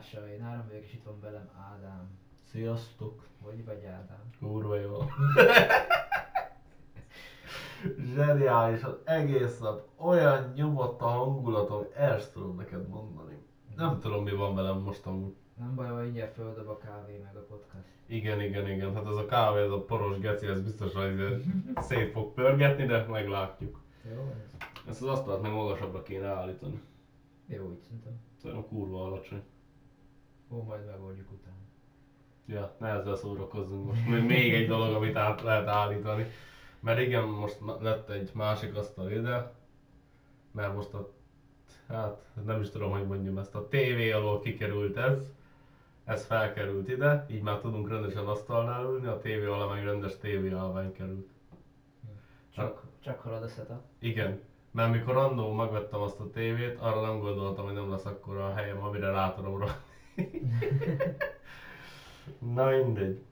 társai. Nálam vagyok, és itt van velem Ádám. Sziasztok! Hogy vagy Ádám? Kurva jó. Zseniális, az egész nap olyan nyomott a hangulatom, ezt tudom neked mondani. Nem tudom mi van velem most amúgy. Nem baj, hogy ingyen földob a kávé meg a podcast. Igen, igen, igen. Hát ez a kávé, ez a poros geci, ez biztos, hogy szét fog pörgetni, de meglátjuk. Jó, ez Ezt az asztalt meg magasabbra kéne állítani. jó, úgy szerintem. Szerintem kurva alacsony. Ó, majd megoldjuk utána. Ja, ne ezzel szórakozzunk most. Még- Még egy dolog, amit át lehet állítani. Mert igen, most lett egy másik asztal ide, mert most a, hát nem is tudom, hogy mondjam ezt, a tévé alól kikerült ez, ez felkerült ide, így már tudunk rendesen asztalnál ülni, a tévé alá meg rendes tévé állvány került. Csak, csak halad a setup. Igen, mert mikor annó megvettem azt a tévét, arra nem gondoltam, hogy nem lesz akkor a helyem, amire rá tudom. Na mindegy.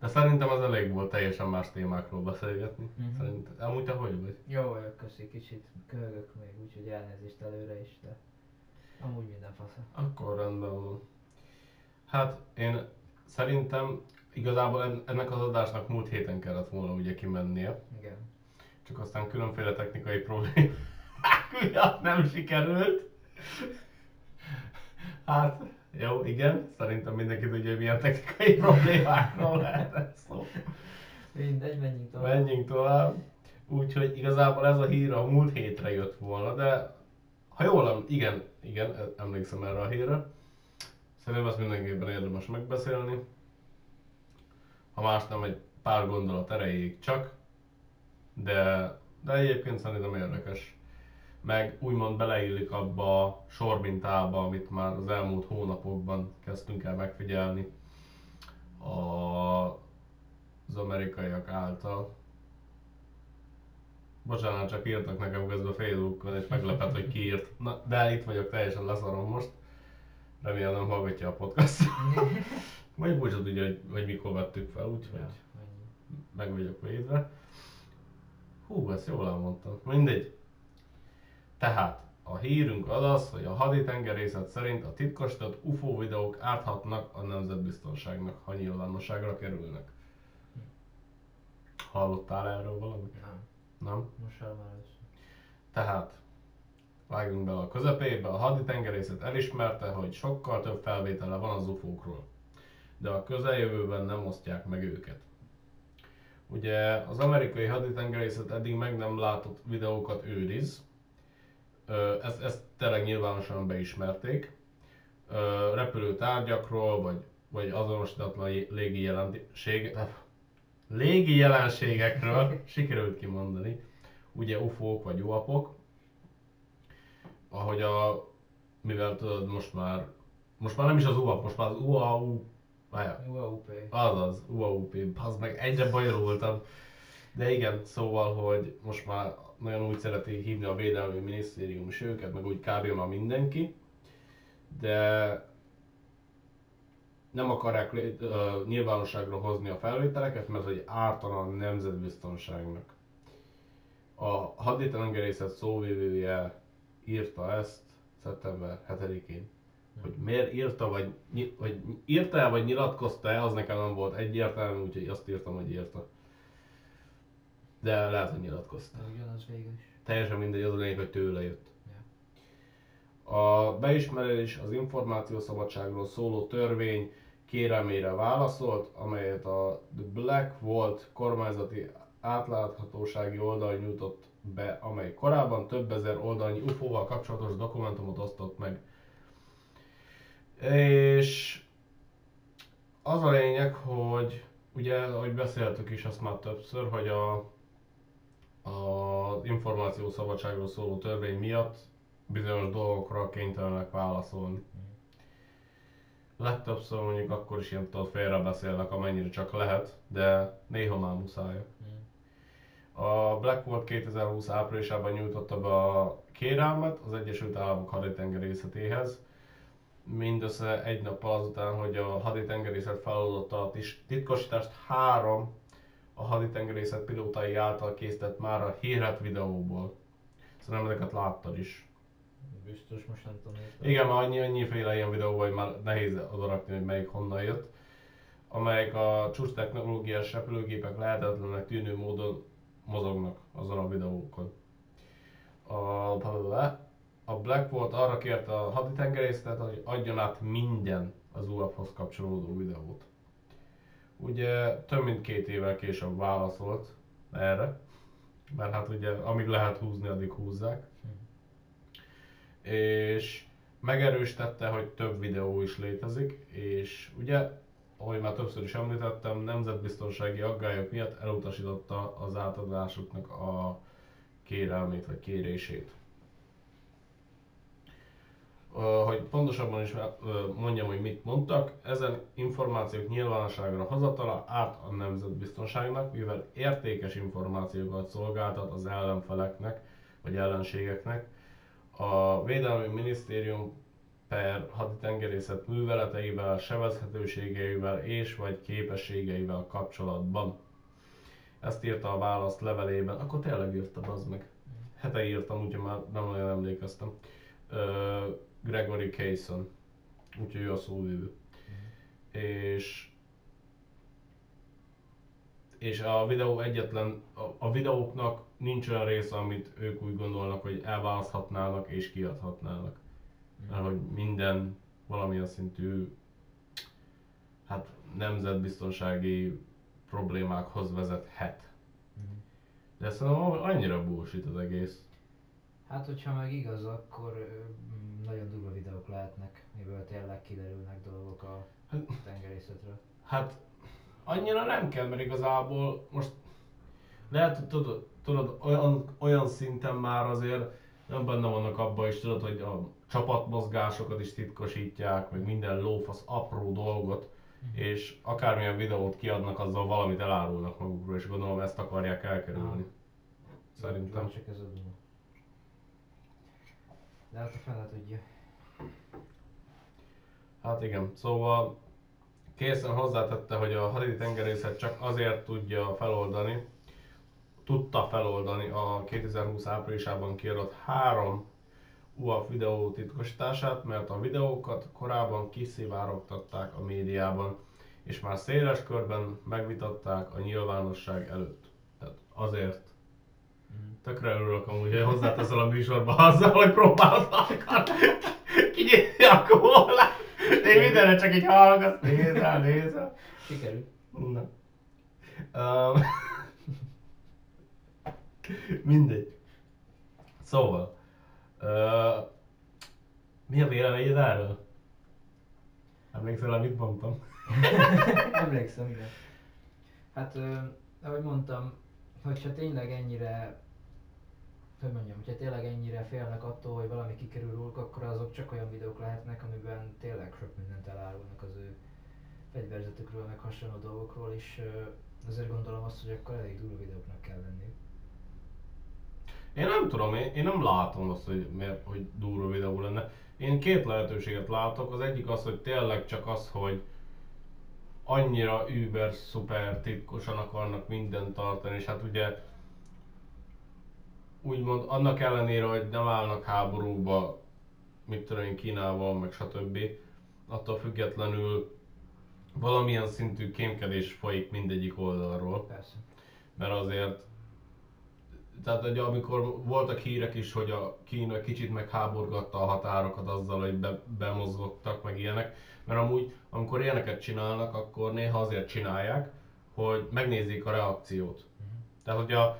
De szerintem az elég volt teljesen más témákról beszélgetni. Mhm. Szerintem. Amúgy te hogy vagy? Jó vagyok, köszi, kicsit köhögök még, úgyhogy elnézést előre is, de amúgy minden fasza. Akkor rendben van. Hát én szerintem igazából en- ennek az adásnak múlt héten kellett volna ugye kimennie. Igen. Csak aztán különféle technikai problémák miatt nem sikerült. Hát, jó, igen, szerintem mindenki tudja, hogy milyen technikai problémákról lehet szó. Mindegy, menjünk tovább. Menjünk tovább. Úgyhogy igazából ez a hír a múlt hétre jött volna, de ha jól igen, igen, e- emlékszem erre a hírre. Szerintem ezt mindenképpen érdemes megbeszélni. Ha más nem, egy pár gondolat erejéig csak. De, de egyébként szerintem érdekes. Meg úgymond beleillik abba a sormintába, amit már az elmúlt hónapokban kezdtünk el megfigyelni a, az amerikaiak által. Bocsánat, csak írtak nekem közben Facebookon, és meglepett, hogy ki írt. Na, de itt vagyok, teljesen leszarom most. Remélem nem hallgatja a podcast. Vagy úgy tudja, hogy, hogy mikor vettük fel, úgyhogy Ja, meg vagyok védve. Hú, ezt jól elmondtam. Mindegy. Tehát, a hírünk az az, hogy a haditengerészet szerint a titkosított UFO videók árthatnak a nemzetbiztonságnak, ha nyilvánosságra kerülnek. Hallottál erről valamit? Nem, Nem? most először. Tehát, vágjunk bele a közepébe, a haditengerészet elismerte, hogy sokkal több felvétele van az UFO-król, de a közeljövőben nem osztják meg őket. Ugye az amerikai haditengerészet eddig meg nem látott videókat őriz, ezt, ezt tényleg nyilvánosan beismerték. Repülő tárgyakról, vagy, vagy azonosítatlan légi jelenség, légi jelenségekről sikerült kimondani, ugye UFO-k vagy UAP-ok, ahogy a, mivel tudod most már, most már nem is az UAP, most már az UAU, várjál, UAUP. azaz, UAUP, az meg egyre bajolultam. De igen, szóval, hogy most már nagyon úgy szereti hívni a Védelmi Minisztérium is őket, meg úgy kb. már mindenki. De nem akarják ö, nyilvánosságra hozni a felvételeket, mert hogy ártana a nemzetbiztonságnak. A haditengerészet szóvivője írta ezt szeptember 7-én. Hogy miért írta, vagy, vagy írta -e, vagy nyilatkozta-e, az nekem nem volt egyértelmű, úgyhogy azt írtam, hogy írta. De lehet, hogy nyilatkozta. De ugyanaz végül is. Teljesen mindegy, az a lényeg, hogy tőle jött. Ja. A beismerés az információszabadságról szóló törvény kérelmére válaszolt, amelyet a The Black Vault kormányzati átláthatósági oldal nyújtott be, amely korábban több ezer oldalnyi UFO-val kapcsolatos dokumentumot osztott meg. És az a lényeg, hogy ugye, ahogy beszéltük is azt már többször, hogy a, az információszabadságról szóló törvény miatt bizonyos dolgokra kénytelenek válaszolni. Legtöbbször mondjuk akkor is ilyen tudod, félrebeszélnek amennyire csak lehet, de néha már muszáj. A Blackboard 2020 áprilisában nyújtotta be a kérelmet az Egyesült Államok haditengerészetéhez, mindössze egy nappal azután, hogy a haditengerészet feloldotta a titkosítást három a haditengerészet pilótai által készített már a hírhet videóból. Szerintem ezeket láttad is. Biztos most nem tudom érteni. Igen, már annyi, annyiféle ilyen videó, hogy már nehéz odarakni, hogy melyik honnan jött. Amelyek a csúcs technológiás repülőgépek lehetetlenek tűnő módon mozognak azon a videókon. A, a Blackboard arra kérte a haditengerészetet, hogy adjon át minden az UAP-hoz kapcsolódó videót. Ugye több mint két évvel később válaszolt erre, mert hát ugye amíg lehet húzni, addig húzzák. És megerősítette, hogy több videó is létezik, és ugye, ahogy már többször is említettem, nemzetbiztonsági aggályok miatt elutasította az átadásuknak a kérelmét vagy kérését. Hogy pontosabban is mondjam, hogy mit mondtak, ezen információk nyilvánosságra hozatala árt a nemzetbiztonságnak, mivel értékes információkat szolgáltat az ellenfeleknek vagy ellenségeknek. A Védelmi Minisztérium per haditengerészet műveleteivel, sebezhetőségeivel és vagy képességeivel kapcsolatban. Ezt írta a választ levelében, akkor tényleg írtam az meg. Hete írtam, úgyhogy már nem olyan emlékeztem. Ö, Gregory Kayson, úgyhogy ő a szóvívő. És és a videó egyetlen, a, a videóknak nincs olyan része, amit ők úgy gondolnak, hogy elválaszthatnának és kiadhatnának. Mert hogy minden valamilyen szintű hát nemzetbiztonsági problémákhoz vezethet. Mhm. De szerintem annyira bullshit az egész. Hát, hogyha meg igaz, akkor mm, nagyon durva videók lehetnek, miből tényleg kiderülnek dolgok a Hát- tengerészetről. Hát annyira nem kell, mert igazából most lehet, hogy tudod, tudod olyan, olyan szinten már azért nem benne vannak abban is, tudod, hogy a csapatmozgásokat is titkosítják, meg minden lófasz apró dolgot, és akármilyen videót kiadnak, azzal valamit elárulnak magukról, és gondolom ezt akarják elkerülni. Szerintem. Csak ez a. De hát a fele tudja. Hát igen, szóval készen hozzátette, hogy a haditengerészet csak azért tudja feloldani, tudta feloldani a 2020 áprilisában kiadott három UAF videó titkosítását, mert a videókat korábban kiszivárogtatták a médiában, és már széles körben megvitatták a nyilvánosság előtt. Tehát azért tökre örülök amúgy, hogy hozzáteszel a műsorba azzal, hogy próbálod kinyitni a kólát. Én mindenre csak így hallgatsz, nézel, nézel. Sikerült. Na. Um, mindegy. Szóval. Uh, mi a véleményed erről? Emlékszel, amit mondtam? Emlékszem, igen. Hát, ö, ahogy mondtam, hogyha tényleg ennyire, hogy mondjam, hogyha tényleg ennyire félnek attól, hogy valami kikerül róluk, akkor azok csak olyan videók lehetnek, amiben tényleg sok mindent elárulnak az ő fegyverzetükről, meg hasonló dolgokról, és azért gondolom azt, hogy akkor elég durva videóknak kell lenni. Én nem tudom, én, én nem látom azt, hogy, miért, hogy durva videó lenne. Én két lehetőséget látok. Az egyik az, hogy tényleg csak az, hogy annyira über szuper titkosan akarnak mindent tartani, és hát ugye úgymond annak ellenére, hogy nem állnak háborúba, mit tudom én, Kínával, meg stb. Attól függetlenül valamilyen szintű kémkedés folyik mindegyik oldalról Persze. mert azért tehát ugye amikor voltak hírek is, hogy a Kína kicsit megháborgatta a határokat azzal, hogy be, bemozgottak, meg ilyenek, mert amúgy, amikor ilyeneket csinálnak, akkor néha azért csinálják, hogy megnézzék a reakciót. Tehát, hogyha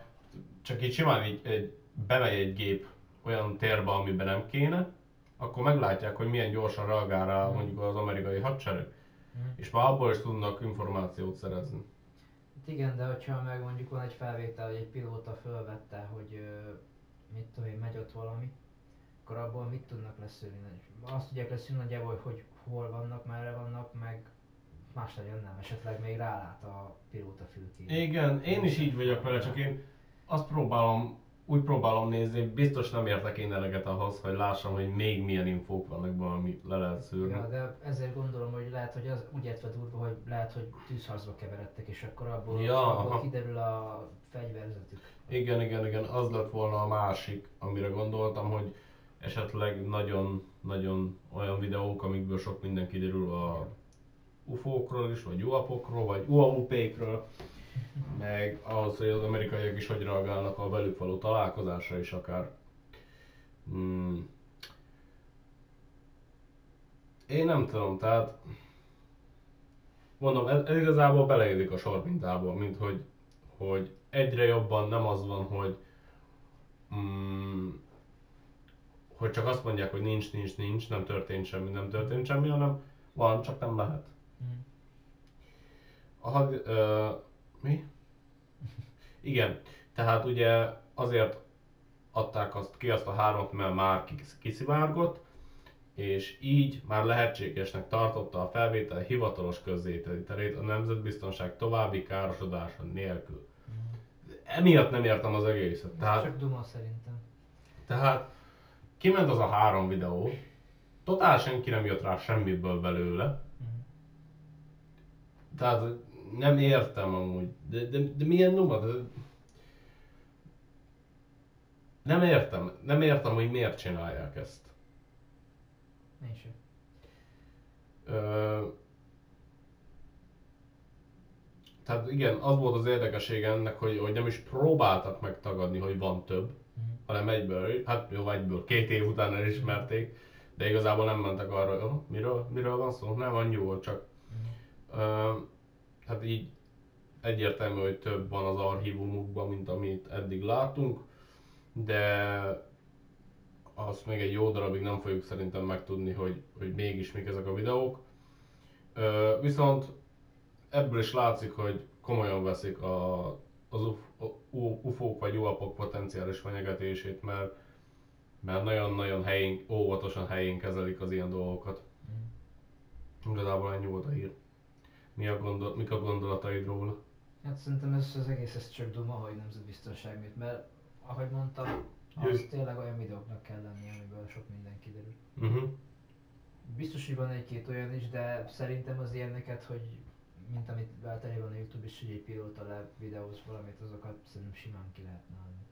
csak így simán így, egy, bemegy egy gép olyan térbe, amiben nem kéne, akkor meglátják, hogy milyen gyorsan reagál rá mondjuk az amerikai hadsereg. Mhm. És már abból is tudnak információt szerezni. Hát igen, de hogyha meg mondjuk van egy felvétel, hogy egy pilóta fölvette, hogy mit tudom én, megy ott valami, akkor abból mit tudnak leszűrni? Azt tudják leszűrni nagyjából, hogy, hogy hol vannak, merre vannak, meg más nagyon nem, esetleg még rálát a pilóta fülkére. Igen, én is így vagyok vele, csak én azt próbálom, úgy próbálom nézni, biztos nem értek én eleget ahhoz, hogy lássam, hogy még milyen infók vannak benne, amit le lehet szűrni. Ja, de ezért gondolom, hogy lehet, hogy az úgy értve durva, hogy lehet, hogy tűzharcba keveredtek, és akkor abból, Ja, abból kiderül a fegyverzetük. Igen, igen, igen, az lett volna a másik, amire gondoltam, hogy esetleg nagyon-nagyon olyan videók, amikből sok minden kiderül a UFO-król is, vagy UAP-okról, vagy UAUP-kről, meg ahhoz, hogy az amerikaiak is hogy reagálnak a velük való találkozásra is akár. Hmm. Én nem tudom, tehát mondom, ez, ez igazából beleérzik a sormintába, mint hogy, hogy egyre jobban nem az van, hogy mm, hogy csak azt mondják, hogy nincs, nincs, nincs, nem történt semmi, nem történt semmi, hanem van, csak nem lehet. Mm. A ö, mi? Igen, tehát ugye azért adták azt ki azt a hármat, mert már kiszivárgott, és így már lehetségesnek tartotta a felvétel hivatalos közzételét a nemzetbiztonság további károsodása nélkül. Emiatt nem értem az egészet. Tehát, csak duma szerintem. Tehát kiment az a három videó, totál senki nem jött rá semmiből belőle. Mm. Tehát nem értem amúgy, de, de, de milyen numa, de... Nem értem, nem értem, hogy miért csinálják ezt. Én sem. Ö, tehát igen, az volt az érdekessége ennek, hogy, hogy nem is próbáltak megtagadni, hogy van több, mm. hanem egyből, hát jó, egyből, két év után elismerték, de igazából nem mentek arra, hogy oh, miről, miről van szó, nem annyi volt csak. Mm. Ö, hát így egyértelmű, hogy több van az archívumukban, mint amit eddig látunk, de azt még egy jó darabig nem fogjuk szerintem megtudni, hogy, hogy mégis mik ezek a videók. Ö, viszont ebből is látszik, hogy komolyan veszik a, az UFO-k vagy UAP-ok potenciális fenyegetését, mert, mert nagyon-nagyon helyén, óvatosan helyén kezelik az ilyen dolgokat. Mm. Igazából ennyi volt a hír. Mi a gondol, mik a gondolataid róla? Hát szerintem ez az egész ez csak duma, hogy nemzetbiztonság miatt, mert ahogy mondtam, az tényleg olyan videóknak kell lenni, amiből sok minden kiderül. Uh-huh. Biztos, hogy van egy-két olyan is, de szerintem az ilyeneket, hogy mint amit általában a Youtube is, hogy egy pilóta le videóz valamit, azokat szerintem simán ki lehet állni.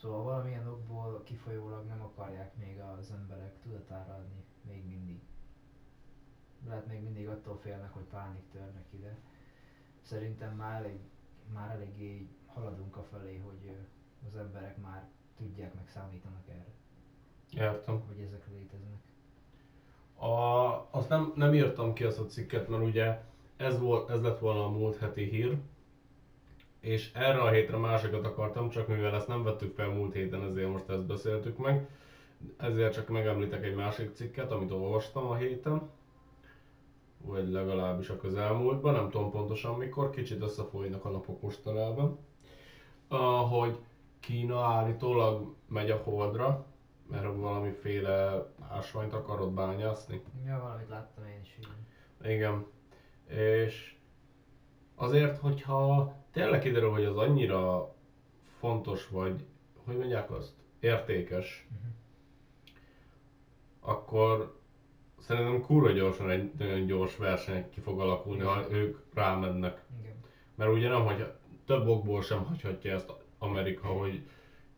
Szóval valamilyen okból kifolyólag nem akarják még az emberek tudatára adni, még mindig. Lehet még mindig attól félnek, hogy pánik törnek ide. Szerintem már elég, már eléggé haladunk a felé, hogy az emberek már tudják, meg számítanak erre. Értem. Hogy ezek léteznek. A, azt nem, nem írtam ki azt a cikket, mert ugye ez, volt, ez lett volna a múlt heti hír, és erre a hétre másikat akartam, csak mivel ezt nem vettük fel múlt héten, ezért most ezt beszéltük meg. Ezért csak megemlítek egy másik cikket, amit olvastam a héten, vagy legalábbis a közelmúltban, nem tudom pontosan mikor, kicsit összefolynak a napok mostanában, hogy Kína állítólag megy a holdra, mert valamiféle ásványt akarod bányászni. Ja, valamit láttam én is. Igen. igen. És azért, hogyha tényleg kiderül, hogy az annyira fontos, vagy hogy mondják azt, értékes, uh-huh. akkor szerintem kurva gyorsan egy nagyon gyors verseny ki fog alakulni, Igen. ha ők rámennek. Igen. Mert ugye nem, hogy több okból sem hagyhatja ezt Amerika, hogy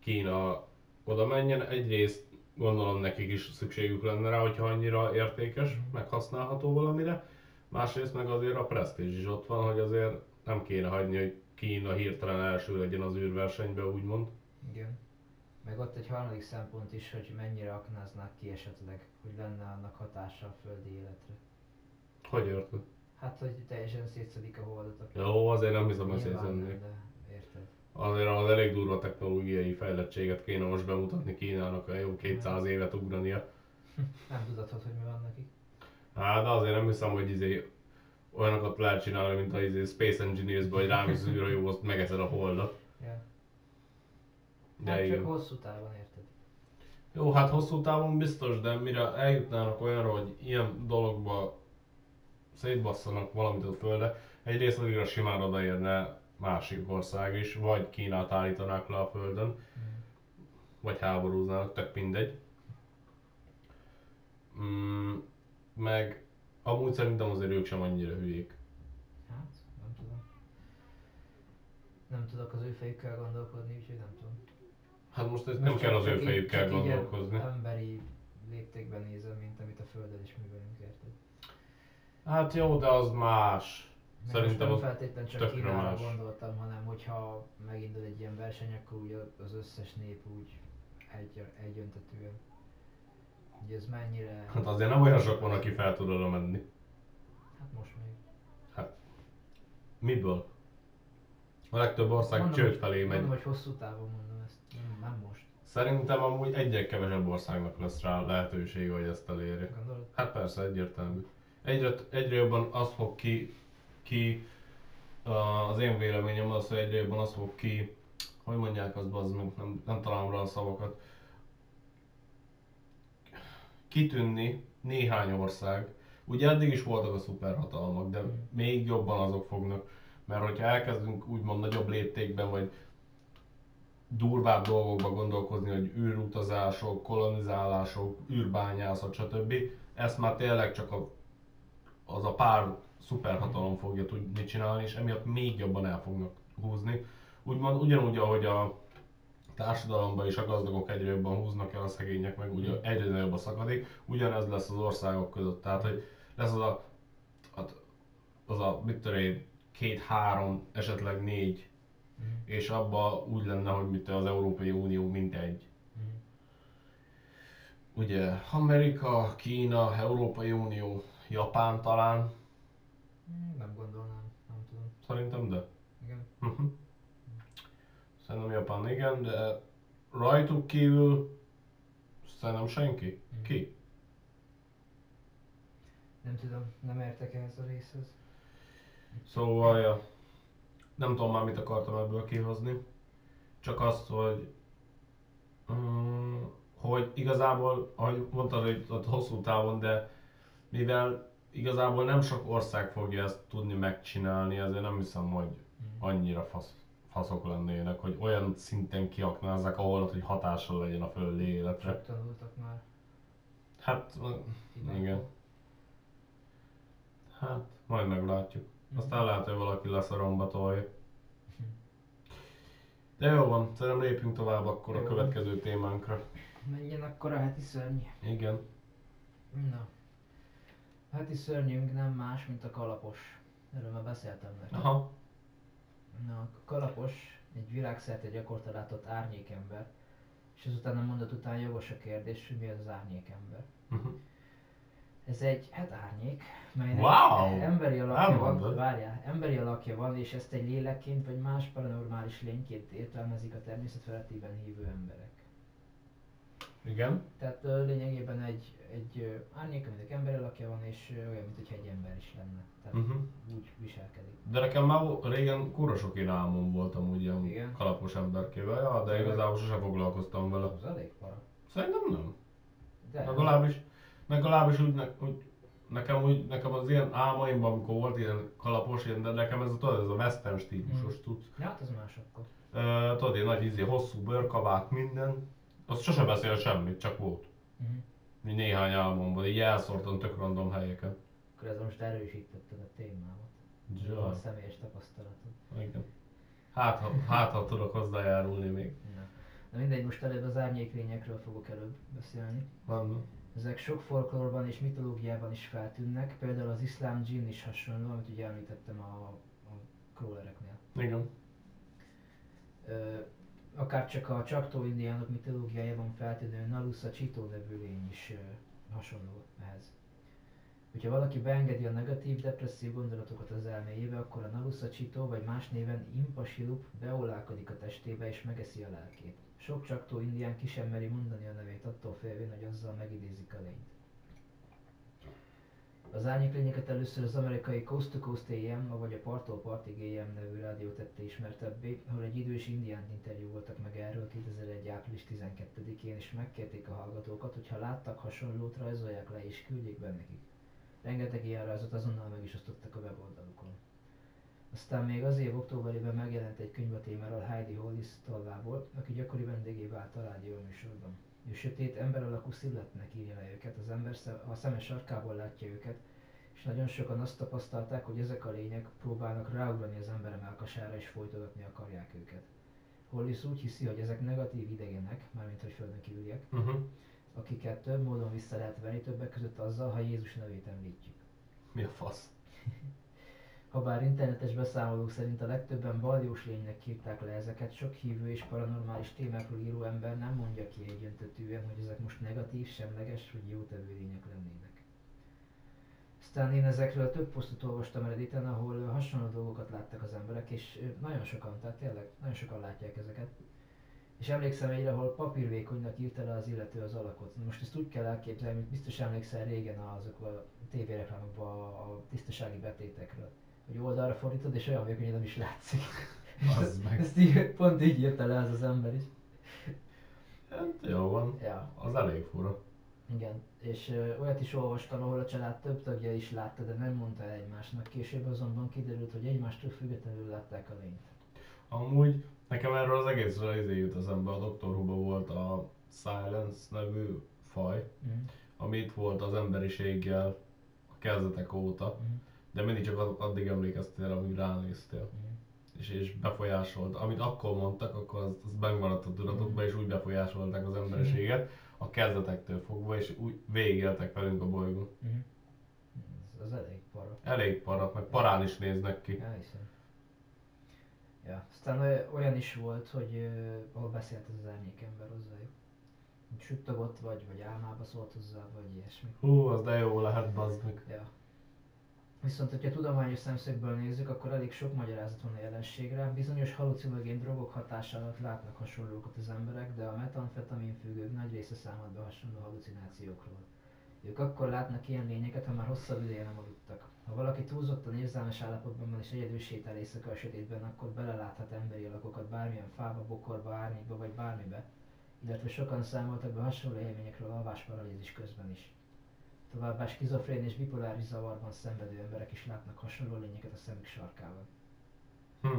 Kína oda menjen. Egyrészt gondolom nekik is szükségük lenne rá, hogyha annyira értékes, meghasználható valamire. Másrészt meg azért a presztízs is ott van, hogy azért nem kéne hagyni, hogy Kína hirtelen első legyen az űrversenyben, úgymond. Igen. Meg ott egy harmadik szempont is, hogy mennyire aknáznák ki esetleg, hogy lenne annak hatása a földi életre. Hogy érted? Hát, hogy teljesen szétszedik a holdat. Jó, azért nem hiszem, hogy szétszedik. Érted azért az elég durva technológiai fejlettséget kéne most bemutatni Kínának, a jó 200 évet ugrania. Nem tudatod, hogy mi van nekik. Hát de azért nem hiszem, hogy izé olyanokat lehet csinálni, mint a izé Space Engineers-ből, hogy az azt megeszed a holdat. Yeah. De hát csak hosszú távon érted. Jó, hát hosszú távon biztos, de mire eljutnának olyanra, hogy ilyen dologba szétbasszanak valamit a földre, egyrészt addigra simán odaérne másik ország is, vagy Kínát állítanák le a földön, mm. vagy háborúznának, tök mindegy. Mm, meg amúgy szerintem azért ők sem annyira hülyék. Hát, nem tudom. Nem tudok az ő fejükkel gondolkodni, úgyhogy nem tudom. Hát most ez nem kell az ő fejükkel gondolkozni. Emberi léptékben nézem, mint amit a Földön is művelünk, érted? Hát jó, de az más. Meg Szerintem nem feltétlenül csak Kínára más. gondoltam, hanem hogyha megindul egy ilyen verseny, akkor úgy az összes nép úgy egy, egyöntetően. Ugye ez mennyire... Hát azért nem olyan sok van, aki fel tud oda menni. Hát most még. Miből? A legtöbb ország Mondom, csőd hogy- felé megy. Mondom, hogy hosszú távon mondom ezt, nem, nem most. Szerintem amúgy egyre kevesebb országnak lesz rá lehetősége, hogy ezt elérje. Gondolod? Hát persze, egyértelmű. Egyre, egyre jobban az fog ki, ki az én véleményem az, hogy egyre jobban az fog ki, hogy mondják azt bazd meg, nem, nem találom rá a szavakat. Kitűnni néhány ország. Ugye eddig is voltak a szuperhatalmak, de még jobban azok fognak. Mert hogyha elkezdünk úgymond nagyobb léptékben, vagy durvább dolgokba gondolkozni, hogy űrutazások, kolonizálások, űrbányászat, stb. Ezt már tényleg csak a, az a pár szuperhatalom fogja tudni csinálni, és emiatt még jobban el fognak húzni. Úgymond ugyanúgy, ahogy a társadalomban is a gazdagok egyre jobban húznak el, a szegények meg ugye egyre nagyobb a szakadék, ugyanez lesz az országok között. Tehát, hogy lesz az a, hát az a mit tudom két-három, esetleg négy Mhm. és abba úgy lenne, hogy mit az Európai Unió mint egy. Mhm. Ugye Amerika, Kína, Európai Unió, Japán talán, Hmm, Nem gondolnám, nem tudom. szerintem de. Igen. Mhm. Szerintem Japán igen, de rajtuk kívül szerintem senki. Mhm. Ki? Nem tudom, nem értek ehhez a részhez. Szóval, ja, nem tudom már mit akartam ebből kihozni. Csak azt, hogy mm, hogy igazából, ahogy mondtad, hogy ott hosszú távon, de mivel igazából nem sok ország fogja ezt tudni megcsinálni, ezért nem hiszem, hogy Mhm. annyira fasz, faszok lennének, hogy olyan szinten kiaknázzák, ahol hogy hatással legyen a földi életre. Tanultak már. Hát, hibákból. igen. Hát, majd meglátjuk. Aztán lehet, hogy valaki lesz a romba tolja. De jó van, szerintem lépjünk tovább akkor a Jó. következő témánkra. Menjen akkor a heti szörny. Igen. Na. A heti szörnyünk nem más, mint a kalapos. Erről már beszéltem neked. Aha. Na, a kalapos egy világszerte gyakorta látott árnyékember, és azután a mondat után jogos a kérdés, hogy mi az az árnyékember. Mhm. Ez egy, hát árnyék, melynek Wow! emberi alakja van, várjál, emberi alakja van, és ezt egy lélekként vagy más paranormális lényként értelmezik a természet felettében hívő emberek. Igen. Tehát lényegében egy, egy árnyék, aminek emberi alakja van, és olyan, mint hogy egy ember is lenne. Tehát Uh-huh. úgy viselkedik. De nekem már régen kurva sok én álmom voltam úgy ilyen Igen? kalapos emberkével, ja, de igazából sose foglalkoztam vele. Az elég para. Szerintem nem. De Legalábbis, legalábbis úgy, ne, úgy nekem, úgy, nekem az ilyen álmaimban, amikor volt ilyen kalapos, ilyen, de nekem ez a, tudod, ez a western stílusos Mm. tudsz. Ja, hát az más akkor. Uh, tudod, ilyen nagy izé, hosszú bőrkabát, minden. Az sose beszél semmit, csak volt. Így néhány álmomban, így elszórtam tök random helyeken. Akkor ez most erősítetted a témámat. A Ja, személyes tapasztalatod. igen. Hát, ha, hát, ha tudok hozzájárulni még. Na. Na mindegy, most előbb az árnyéklényekről fogok előbb beszélni. Van. Ezek sok folklórban és mitológiában is feltűnnek, például az iszlám dzsinn is hasonló, amit ugye említettem a, a crawlereknél. Igen. Ö, akár csak a csaktó indiánok mitológiájában feltűnő Nalusa Csitó nevű lény is ö, hasonló ehhez. Hogyha valaki beengedi a negatív, depresszív gondolatokat az elméjébe, akkor a Nalusa Csitó, vagy más néven Impasilup beolálkodik a testébe és megeszi a lelkét. Sok csaktó indián ki sem meri mondani a nevét, attól félvén, hogy azzal megidézik a lényt. Az árnyéklényeket először az amerikai Coast to Coast AM, vagy a Parttól Partig AM nevű rádió tette ismertebbé, ahol egy idős indiánt interjúoltak meg erről 2001. április 12-én, és megkérték a hallgatókat, hogy ha láttak hasonlót, rajzolják le és küldjék be nekik. Rengeteg ilyen rajzot azonnal meg is osztottak a weboldalukon. Aztán még az év októberében megjelent egy könyv a témáról Heidi Hollis tollából, aki gyakori vendégé vált a rádió műsorban. Ő sötét, ember alakú szilletnek írja le őket, az ember szem, a szeme sarkából látja őket, és nagyon sokan azt tapasztalták, hogy ezek a lények próbálnak ráugrani az ember melkasára és folytogatni akarják őket. Hollis úgy hiszi, hogy ezek negatív idegenek, mármint hogy földön kívüliek, Uh-huh. akiket több módon vissza lehet venni, többek között azzal, ha Jézus nevét említjük. Mi a fasz? Habár internetes beszámolók szerint a legtöbben baljós lénynek írták le ezeket, sok hívő és paranormális témákról író ember nem mondja ki egyöntetűen, hogy ezek most negatív, semleges vagy jótevő lények lennének. Aztán én ezekről több posztot olvastam Redditen, ahol hasonló dolgokat láttak az emberek, és nagyon sokan, tehát tényleg nagyon sokan látják ezeket. És emlékszem egyre, ahol papírvékonynak írta le az illető az alakot. Most ezt úgy kell elképzelni, hogy biztos emlékszel régen azok a tévéreklámokban a tisztasági betétekről. Hogy oldalra fordítod, és olyan vékony, hogy nem is látszik. Az meg. Ezt így, pont így írta le az az ember is. Hát jó van. Ja, Az elég fura. igen. És ö, olyat is olvastam, ahol a család több tagja is látta, de nem mondta el egymásnak. Később azonban kiderült, hogy egymástól függetlenül látták a lényt. Amúgy nekem erről az egészről izé jut eszembe, a Doctor who volt a Silence nevű faj, Mm. ami itt volt az emberiséggel a kezdetek óta, Mm. De mindig csak ad- addig emlékeztél, amíg ránéztél. Mm. És, és befolyásolt. Amit akkor mondtak, akkor az, az megmaradt a tudatokban, és úgy befolyásolták az emberiséget a kezdetektől fogva, és úgy végigéltek velünk a bolygón. Mm. Ez, az elég para. Elég para, meg parán is néznek ki. Elhiszem. Ja, aztán olyan is volt, hogy ö, ahol beszélt az árnyékember hozzájuk. Úgy Suttogott vagy, vagy álmába szólt hozzá, vagy ilyesmi. Hú, az de jó lehet, bazd meg. Ja. Viszont, hogyha tudományos szemszögből nézzük, akkor elég sok magyarázat van a jelenségre. Bizonyos halucinogén drogok hatása alatt látnak hasonlókat az emberek, de a metamfetamin függők nagy része számol be hasonló halucinációkról. Ők akkor látnak ilyen lényeket, ha már hosszabb ideje nem aludtak. Ha valaki túlzottan érzelmes állapotban van és egyedül sétál éjszaka a sötétben, akkor beleláthat emberi alakokat bármilyen fába, bokorba, árnyékba vagy bármibe, illetve sokan számoltak be hasonló élményekről alvásparalízis közben is. Továbbá skizofrén és bipoláris zavarban szenvedő emberek is látnak hasonló lényeket a szemük sarkában. Hm.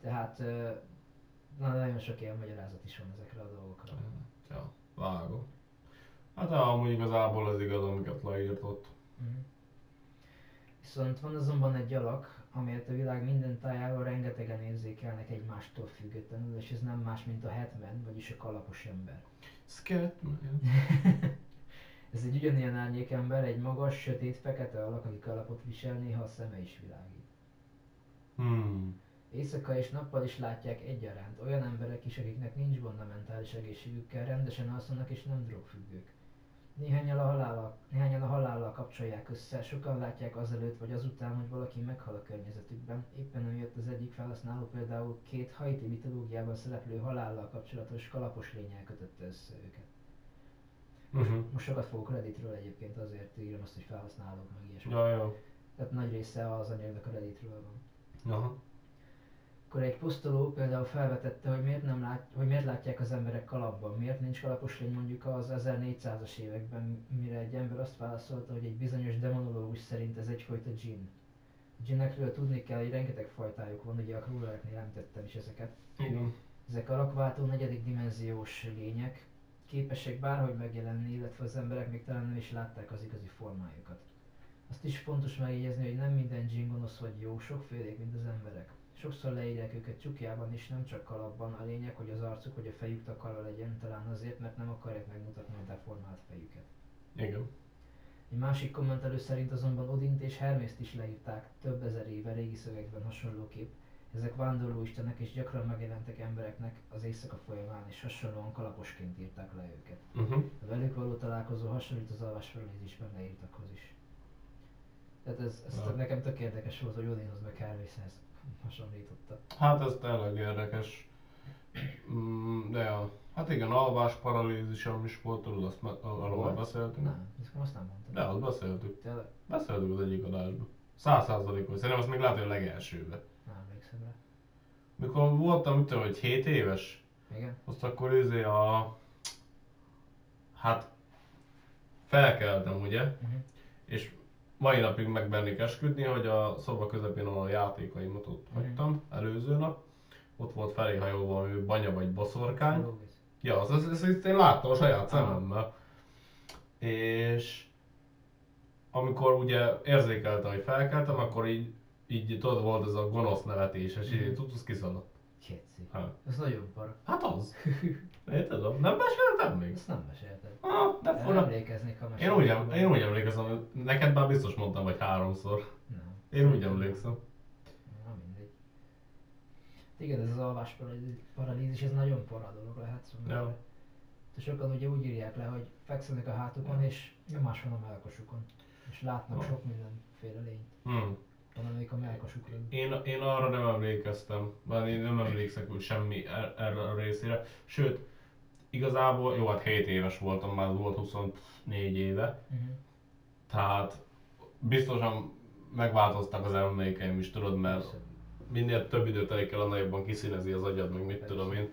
Tehát na, nagyon sok ilyen magyarázat is van ezekre a dolgokra. Ja, vágom. Hát amúgy igazából az igaz, amiket leírtott. Mhm. Viszont van azonban egy alak, amelyet a világ minden tájáról rengetegen érzékelnek egymástól függetlenül, és ez nem más, mint a Hetman, vagyis a kalapos ember. Scatman. Ez egy ugyanilyen árnyékember, egy magas, sötét, fekete alak, aki kalapot visel, néha a szeme is világít. Hmm. Éjszaka és nappal is látják egyaránt olyan emberek is, akiknek nincs gond a mentális egészségükkel, rendesen alszanak és nem drogfüggők. Néhányan a, halállal, néhányan a halállal kapcsolják össze, sokan látják azelőtt vagy azután, hogy valaki meghal a környezetükben. Éppen emiatt az egyik felhasználó például két haiti mitológiában szereplő halállal kapcsolatos kalapos lényel kötötte össze őket. Uh-huh. Most sokat fogok Redditről egyébként, azért írom azt, hogy felhasználók meg ilyesmi. Ja, jó. Tehát nagy része az anyagnak a Redditről van. Aha. Akkor egy posztoló például felvetette, hogy miért, nem lát, hogy miért látják az emberek kalapban, miért nincs kalapos lény mondjuk az 1400-as években, mire egy ember azt válaszolta, hogy egy bizonyos demonológus szerint ez egyfajta dzsinn. A dzsinnekről tudni kell, hogy rengeteg fajtájuk van, ugye a krúlereknél említettem is ezeket. Igen. Ezek alakváltó negyedik dimenziós lények, képesek bárhogy megjelenni, illetve az emberek még talán nem is látták az igazi formájukat. Azt is fontos megjegyezni, hogy nem minden dzsinn gonosz vagy jó, sokfélék, mint az emberek. Sokszor leírják őket csukjában is, nem csak kalapban. A lényeg, hogy az arcuk vagy a fejük takarva legyen, talán azért, mert nem akarják megmutatni a deformált fejüket. Igen. Egy másik kommentelő szerint azonban Odint és Hermészt is leírták több ezer éve régi szövegben hasonlóképp. Ezek vándorló istenek és gyakran megjelentek embereknek az éjszaka folyamán, és hasonlóan kalaposként írták le őket. Uh-huh. A velük való találkozó hasonlít az alvásfelézésben leírtakhoz is. Tehát ez, ez Ja. nekem tök érdekes volt, hogy Odinhoz meg Hermészhez hasonlította. Hát ez tényleg érdekes. Mm, de ja. Hát igen, alvás paralízisom is volt, tudod, azt me- arról beszéltünk. Nem, ezt azt nem mondtam. De azt beszéltük. Tényleg Beszéltük az egyik adásban. Száz százalékos. Szerintem azt még látod, a legelsőben. Rá. Mikor voltam, mit tudom, hogy 7 éves, Igen? azt akkor izé a... Hát... Felkeltem, ugye? Uh-huh. És mai napig megbennék esküdni, hogy a szoba közepén, a játékaimat ott Mhm. hagytam előző nap, ott volt felé hajolva valami banya vagy boszorkány. Ja, az, az, az, azt én láttam a saját szememmel. És amikor ugye érzékelte, hogy felkeltem, akkor így, így tudod, volt ez a gonosz nevetés, és így Mhm. tutusz kiszaladt. Kétszi. Hát, Ez nagyon para. hát az. Érted? Nem meséltem még? Ezt nem mesélted. Ah, de fura. emlékeznék, ha Én meséltem úgy, em- én úgy emlékezem, hogy neked már biztos mondtam, vagy háromszor. Nem. Én úgy emlékszem. Na mindegy. Igen, ez az alvás paralíz- paralízis, ez nagyon para dolog lehet. Szóval Ja. De sokan ugye úgy írják le, hogy fekszenek a hátukon, és nyomás van a melkasukon. És látnak Ja. sok mindenféle lényt. Hmm. Van, amelyik a melkasukra ül. Én, én arra nem emlékeztem, mert én nem emlékszek hogy semmi er- erre a részére. Sőt, igazából, jó, hát 7 éves voltam, már volt 24 éve, Uh-huh. tehát biztosan megváltoztak az emlékeim is, tudod, mert minél több idő telik el, annál jobban kiszínezi az agyad, meg mit Persze. tudom én.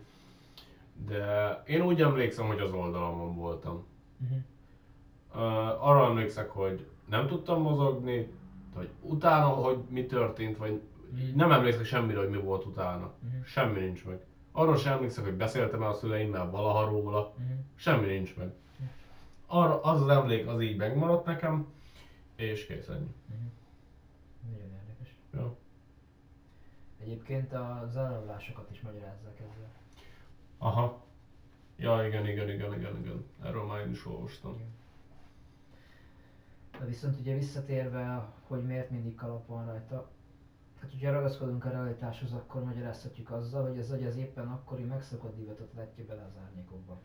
De én úgy emlékszem, hogy az oldalamon voltam. Uh-huh. Uh, arra emlékszek, hogy nem tudtam mozogni, hogy utána, hogy mi történt, vagy nem emlékszek semmire, hogy mi volt utána. Mhm. Semmi nincs meg. Arról sem emlékszek, hogy beszéltem el a szüleimmel valaha róla. Uh-huh. Semmi nincs meg. Arra, az az emlék az így megmaradt nekem, és kész ennyi. Uh-huh. Nagyon érdekes. Ja. Egyébként az elárulásokat is magyarázzák ezzel. Aha. Ja, igen, igen, igen, igen, igen. Erről már én is olvastam. Igen. De viszont ugye visszatérve, hogy miért mindig kalap van rajta, hát ugye ragaszkodunk a realitáshoz, akkor magyarázhatjuk azzal, hogy az agy az éppen akkori megszokott divatot látja bele az árnyékokba.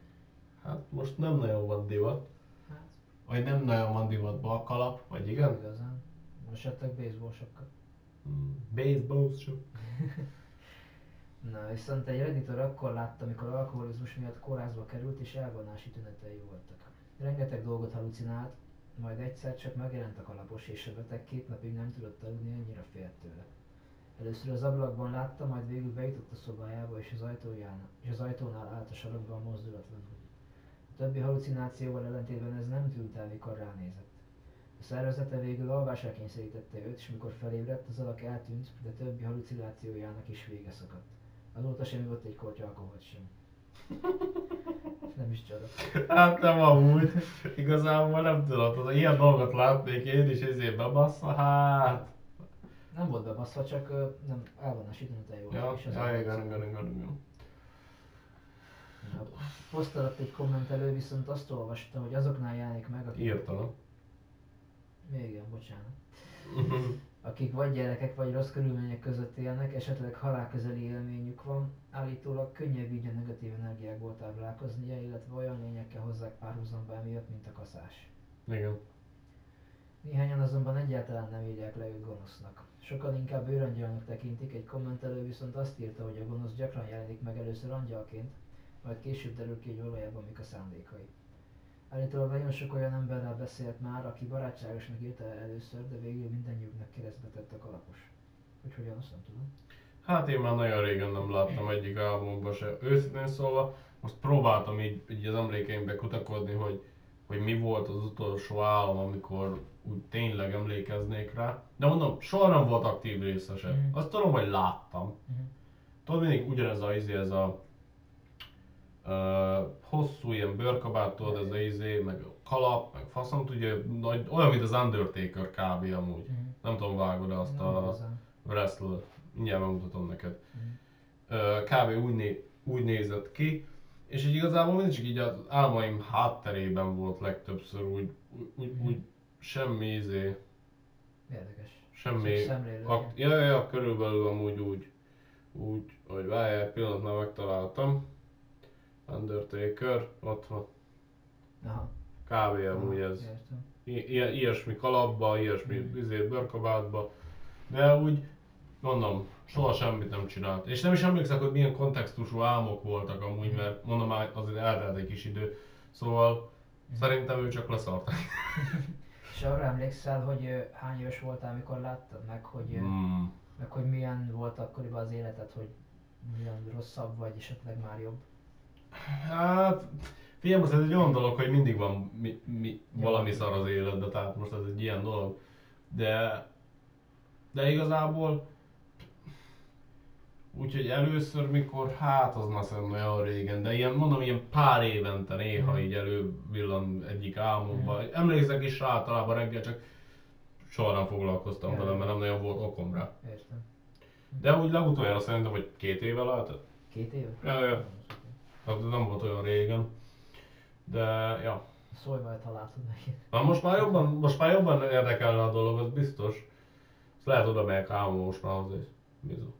Hát most nem nagyon van divat. Hát, Vagy nem nagyon van divatban a kalap, vagy nem igen? igazán. Esetleg baseball sapka. Mm, Baseball show. Na, viszont egy redditor akkor látta, amikor alkoholizmus miatt kórházba került és elvonási tünetei voltak. Rengeteg dolgot halucinált, majd egyszer csak megjelent a kalapos, és a két napig nem tudott aludni, annyira félt tőle. Először az ablakban látta, majd végül bejutott a szobájába, és az, ajtóján, és az ajtónál állt a sarokban mozdulatlanul. A többi halucinációval ellentétben ez nem tűnt el, mikor ránézett. A szervezete végül alvásra kényszerítette őt, és mikor felébredt, az alak eltűnt, de többi halucinációjának is vége szakadt. Azóta sem ivott egy korty alkoholt sem. Nem is csoda. Hát nem amúgy. Igazából nem tudod, ilyen dolgot látnék én is ezért bassza, hát. Nem volt bebaszva, csak nem elvonási tünetei volt. Ja, és ja, igen, igen, igen, igen. A poszt alatt egy kommentelő viszont azt olvasta, hogy azoknál jelenik meg, akik... Írtalan. Még igen, bocsánat. akik vagy gyerekek, vagy rossz körülmények között élnek, esetleg halálközeli élményük van, állítólag könnyebb így a negatív energiákból táplálkoznia, illetve olyan lényekkel hozzák párhuzamba emiatt, mint a kaszás. Igen. Néhányan azonban egyáltalán nem írják le őt gonosznak. Sokan inkább őrangyalnak tekintik, egy kommentelő viszont azt írta, hogy a gonosz gyakran jelenik meg először angyalként, majd később derül ki, hogy valójában mik a szándékai. Állítólag nagyon sok olyan emberrel beszélt már, aki barátságosnak írta el először, de végül mindannyiuknak keresztbe tett a kalapos. Hogy hogyan, azt nem tudom. Hát én már nagyon régen nem láttam egyik álmomban se. Őszintén szólva, most próbáltam így, így az emlékeimbe kutakodni, hogy, hogy mi volt az utolsó álom, amikor úgy tényleg emlékeznék rá. De mondom, soha nem volt aktív része se. Mhm. Azt tudom, hogy láttam. Mhm. Tudod, mindig ugyanez a izé, ez a uh, hosszú ilyen tudod, ez a izé, meg a kalap, meg faszom, ugye, nagy, olyan, mint az Undertaker kb. amúgy. Mhm. Nem tudom, vágod azt Nem a igazán. wrestler mindjárt megmutatom neked. Ö, Kb. Úgy, né- úgy nézett ki, és így igazából mindig csak így az álmaim hátterében volt legtöbbször úgy, úgy, Mhm. úgy semmi izé, Érdekes. semmi, ak- ja, ja, körülbelül amúgy úgy, úgy, hogy várjál, pillanatnál megtaláltam. Undertaker, ott van. Aha. Kb. amúgy ez. Értem. I- ilyen, ilyesmi kalapba, ilyesmi Mhm. izé, bőrkabátba, de úgy mondom, soha semmit nem csinált. És nem is emlékszek, hogy milyen kontextusú álmok voltak amúgy, mert mondom azért eltelt egy kis idő. Szóval szerintem ő csak leszart. És arra emlékszel, hogy hány éves voltál, amikor láttad meg, hogy, ö, Hmm. meg hogy milyen volt akkoriban az életed, hogy milyen rosszabb vagy, esetleg már jobb? Hát, figyelj, most ez egy olyan dolog, hogy mindig van mi, mi, valami szar az életben, tehát most ez egy ilyen dolog. De, de igazából, úgyhogy először, mikor, hát az már szerintem olyan régen, de ilyen, mondom, ilyen pár évente néha Mhm. így elővillan egyik álmomba. Emlékszek is rá általában reggel, csak soha nem foglalkoztam vele, mert nem nagyon volt okom rá. Értem. De úgy legutoljára szerintem, hogy két éve lehetett. Két év? Ja, ja. Hát nem volt olyan régen. De, ja. Szólj majd, ha látod neki. Na most már jobban, most már jobban érdekelne a dolog, az biztos. Ezt lehet oda megyek álmom most már is. Bizony.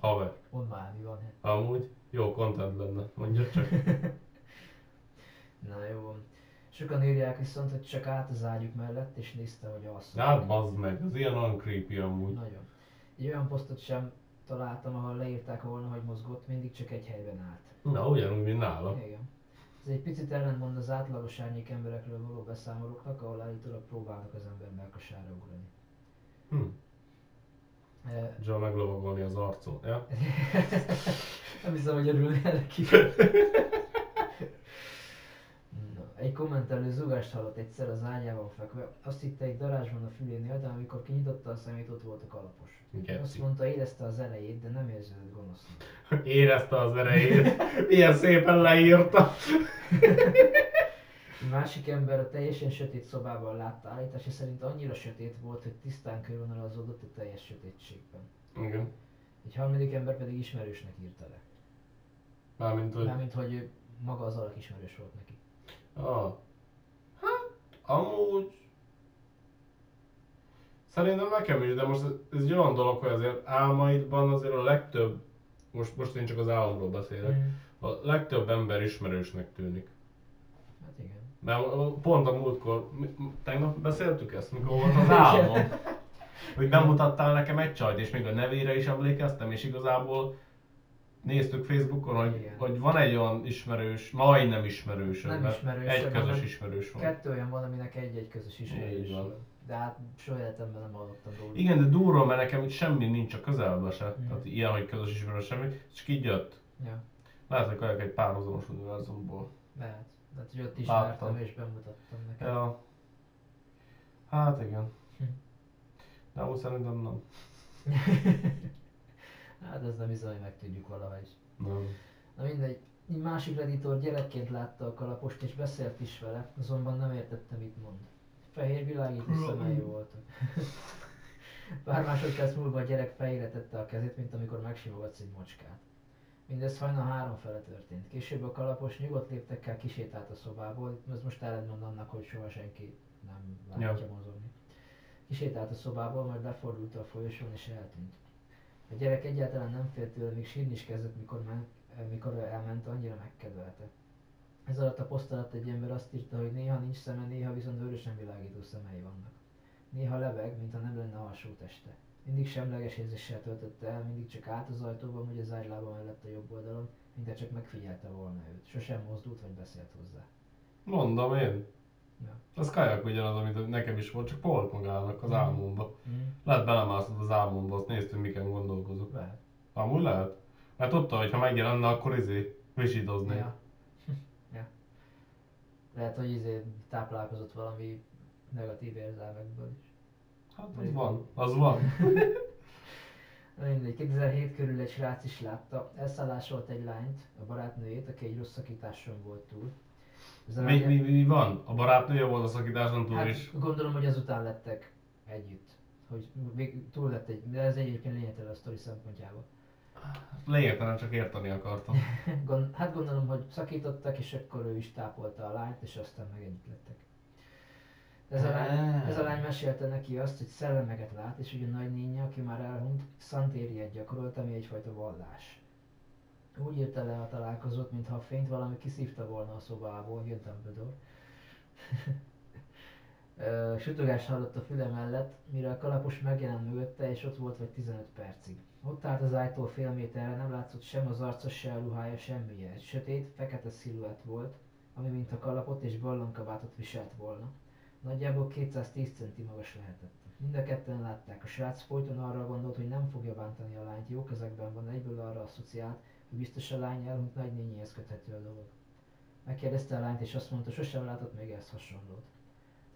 Haver. Mondd már, mi van. Amúgy jó content lenne, mondja csak. Na jó. Sokan írják viszont, hogy csak át az ágyuk mellett, és nézte, hogy alszol. Hát bazd meg, az ilyen olyan creepy amúgy. Nagyon. Egy olyan posztot sem találtam, ahol leírták volna, hogy mozgott, mindig csak egy helyben állt. Na, ugyanúgy, mint nála. Igen. Ez egy picit ellentmond az átlagos árnyék emberekről való beszámolóknak, ahol állítólag próbálnak az ember melkasára ugrani. Hm. Eh, John meglovagolni az arcon, ja? Nem hiszem, hogy örülnél neki. Egy kommentelő zugást hallott egyszer az ágyában fekve. Azt hitte egy darázsban a fülénél, de amikor kinyitotta a szemét, ott volt a kalapos. Azt Geci. mondta, érezte az elejét, de nem érződött gonosznak. Érezte az erejét. Milyen szépen leírta. Egy másik ember a teljesen sötét szobában látta állítása szerint annyira sötét volt, hogy tisztán körvonalazódott a teljes sötétségben. Igen. Egy harmadik ember pedig ismerősnek írta le. Mármint, hogy... Mármint, hogy maga az alak ismerős volt neki. Ah. Hát, amúgy... Szerintem nekem is, de most ez, egy olyan dolog, hogy azért álmaidban azért a legtöbb, most, most én csak az álomról beszélek, Mm. a legtöbb ember ismerősnek tűnik. Hát igen. Mert pont a múltkor, tegnap beszéltük ezt, mikor volt az álmom. Hogy bemutattál nekem egy csajt, és még a nevére is emlékeztem, és igazából néztük Facebookon, hogy, Igen. hogy van egy olyan ismerős, majdnem ismerős, Nem ismerős, egy közös ismerős van. Kettő olyan van, aminek egy-egy közös ismerős van. De hát soha életemben nem hallottam róla. Igen, de durva, mert nekem itt semmi nincs a közelben se. Mm. Tehát ilyen, hogy közös ismerős semmi, és így jött. Ja, Lehet, hogy egy párhuzamos univerzumból. lehet. Tehát, hogy ott Láttam. ismertem és bemutattam nekem. Ja. Hát igen. Hm. De amúgy szerintem nem. hát ez nem bizony, hogy megtudjuk valahogy. Nem. Na mindegy. Egy másik redditor gyerekként látta a kalapost és beszélt is vele, azonban nem értette mit mond. Fehér világító szemei voltak. Pár másodperc múlva a gyerek fejére tette a kezét, mint amikor megsimogatsz egy macskát. Mindez hajnal három fele történt. Később a kalapos nyugodt léptekkel kisétált a szobából, ez most ellentmond annak, hogy soha senki nem látja mozogni. Kisétált a szobából, majd befordult a folyosón és eltűnt. A gyerek egyáltalán nem félt tőle, még sírni is kezdett, mikor, men, mikor ő elment, annyira megkedvelte. Ez alatt a poszt alatt egy ember azt írta, hogy néha nincs szeme, néha viszont vörösen világító szemei vannak. Néha lebeg, mintha nem lenne alsó teste. Mindig semleges érzéssel töltötte el, mindig csak állt az ajtóban, vagy az ágylába mellett a jobb oldalon, mintha csak megfigyelte volna őt. Sosem mozdult vagy beszélt hozzá. Mondom én. Az kajak ugyanaz, amit nekem is volt, csak volt magának az Mm. álmomba. Mm. Lehet belemászott az álmomba, azt néztünk, miken gondolkozok. Lehet. Amúgy lehet. Mert tudta, hogy ha megjelenne, akkor izé, visítozni. Ja. ja. Lehet, hogy izé táplálkozott valami negatív érzelmekből is. Hát az van, az van. Na mindegy, 2007 körül egy srác is látta, elszállásolt egy lányt, a barátnőjét, aki egy rossz szakításon volt túl. Mi, mi, mi van? A barátnője volt a szakításon túl hát, is. gondolom, hogy azután lettek együtt. Hogy még túl lett egy, de ez egyébként lényegtelen a sztori szempontjából. Lényegtelen csak érteni akartam. Gond, hát gondolom, hogy szakítottak, és akkor ő is tápolta a lányt, és aztán meg együtt lettek. Ez a, lány, ez a lány mesélte neki azt, hogy szellemeket lát, és hogy a nagynénye, aki már elhunyt, szantériet gyakorolt, ami egyfajta vallás. Úgy írta le a találkozót, mintha a fényt valami kiszívta volna a szobából, jön Dumbledore. Ö, Sütögás hallott a füle mellett, mire a kalapos megjelent mögötte, és ott volt vagy 15 percig. Ott állt az ájtól fél méterre, nem látszott sem az arca, se a ruhája, semmije. Egy sötét, fekete sziluett volt, ami mint a kalapot és ballonkabátot viselt volna. Nagyjából 210 centi magas lehetett. Mind a ketten látták, a srác folyton arra gondolt, hogy nem fogja bántani a lányt, jó kezekben van, egyből arra asszociált, biztos a lány elhunyt nagynényéhez köthető a dolog. Megkérdezte a lányt, és azt mondta, sosem látott még ezt hasonlót.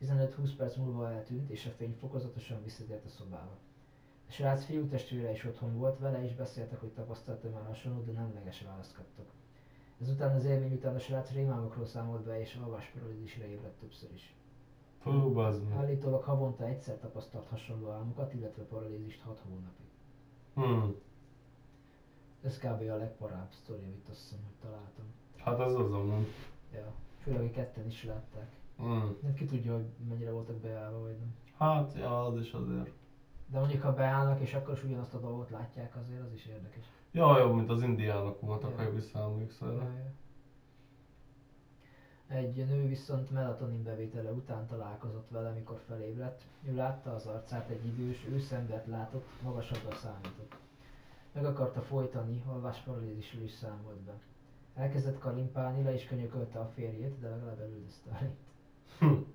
15-20 perc múlva eltűnt, és a fény fokozatosan visszatért a szobába. A srác fiú testvére is otthon volt, vele is beszéltek, hogy tapasztalta már hasonlót, de nemleges választ kaptak. Ezután az élmény után a srác rémálmokról számolt be, és alvásparalízisre ébredt többször is. Fú, bazd meg. Állítólag havonta egyszer tapasztalt hasonló álmokat, illetve paralízist 6 hónapig. Hmm. Ez kb. a legparább sztori, amit azt hiszem, hogy találtam. Hát az amúgy. Ja. Főleg, hogy ketten is látták. Hmm. Nem ki tudja, hogy mennyire voltak beállva, vagy nem. Hát, ja, az is azért. De mondjuk, ha beállnak, és akkor is ugyanazt a dolgot látják, azért az is érdekes. Ja, jobb, mint az indiánok voltak, Ja. ha visszaemlékszel. Ja, ja. Egy nő viszont melatonin bevétele után találkozott vele, mikor felébredt. Ő látta az arcát, egy idős, őszembert látott, magasabbra számított. Meg akarta folytani, alvásparalízisről is számolt be. Elkezdett kalimpálni, le is könyökölte a férjét, de legalább elüldözte a lényt.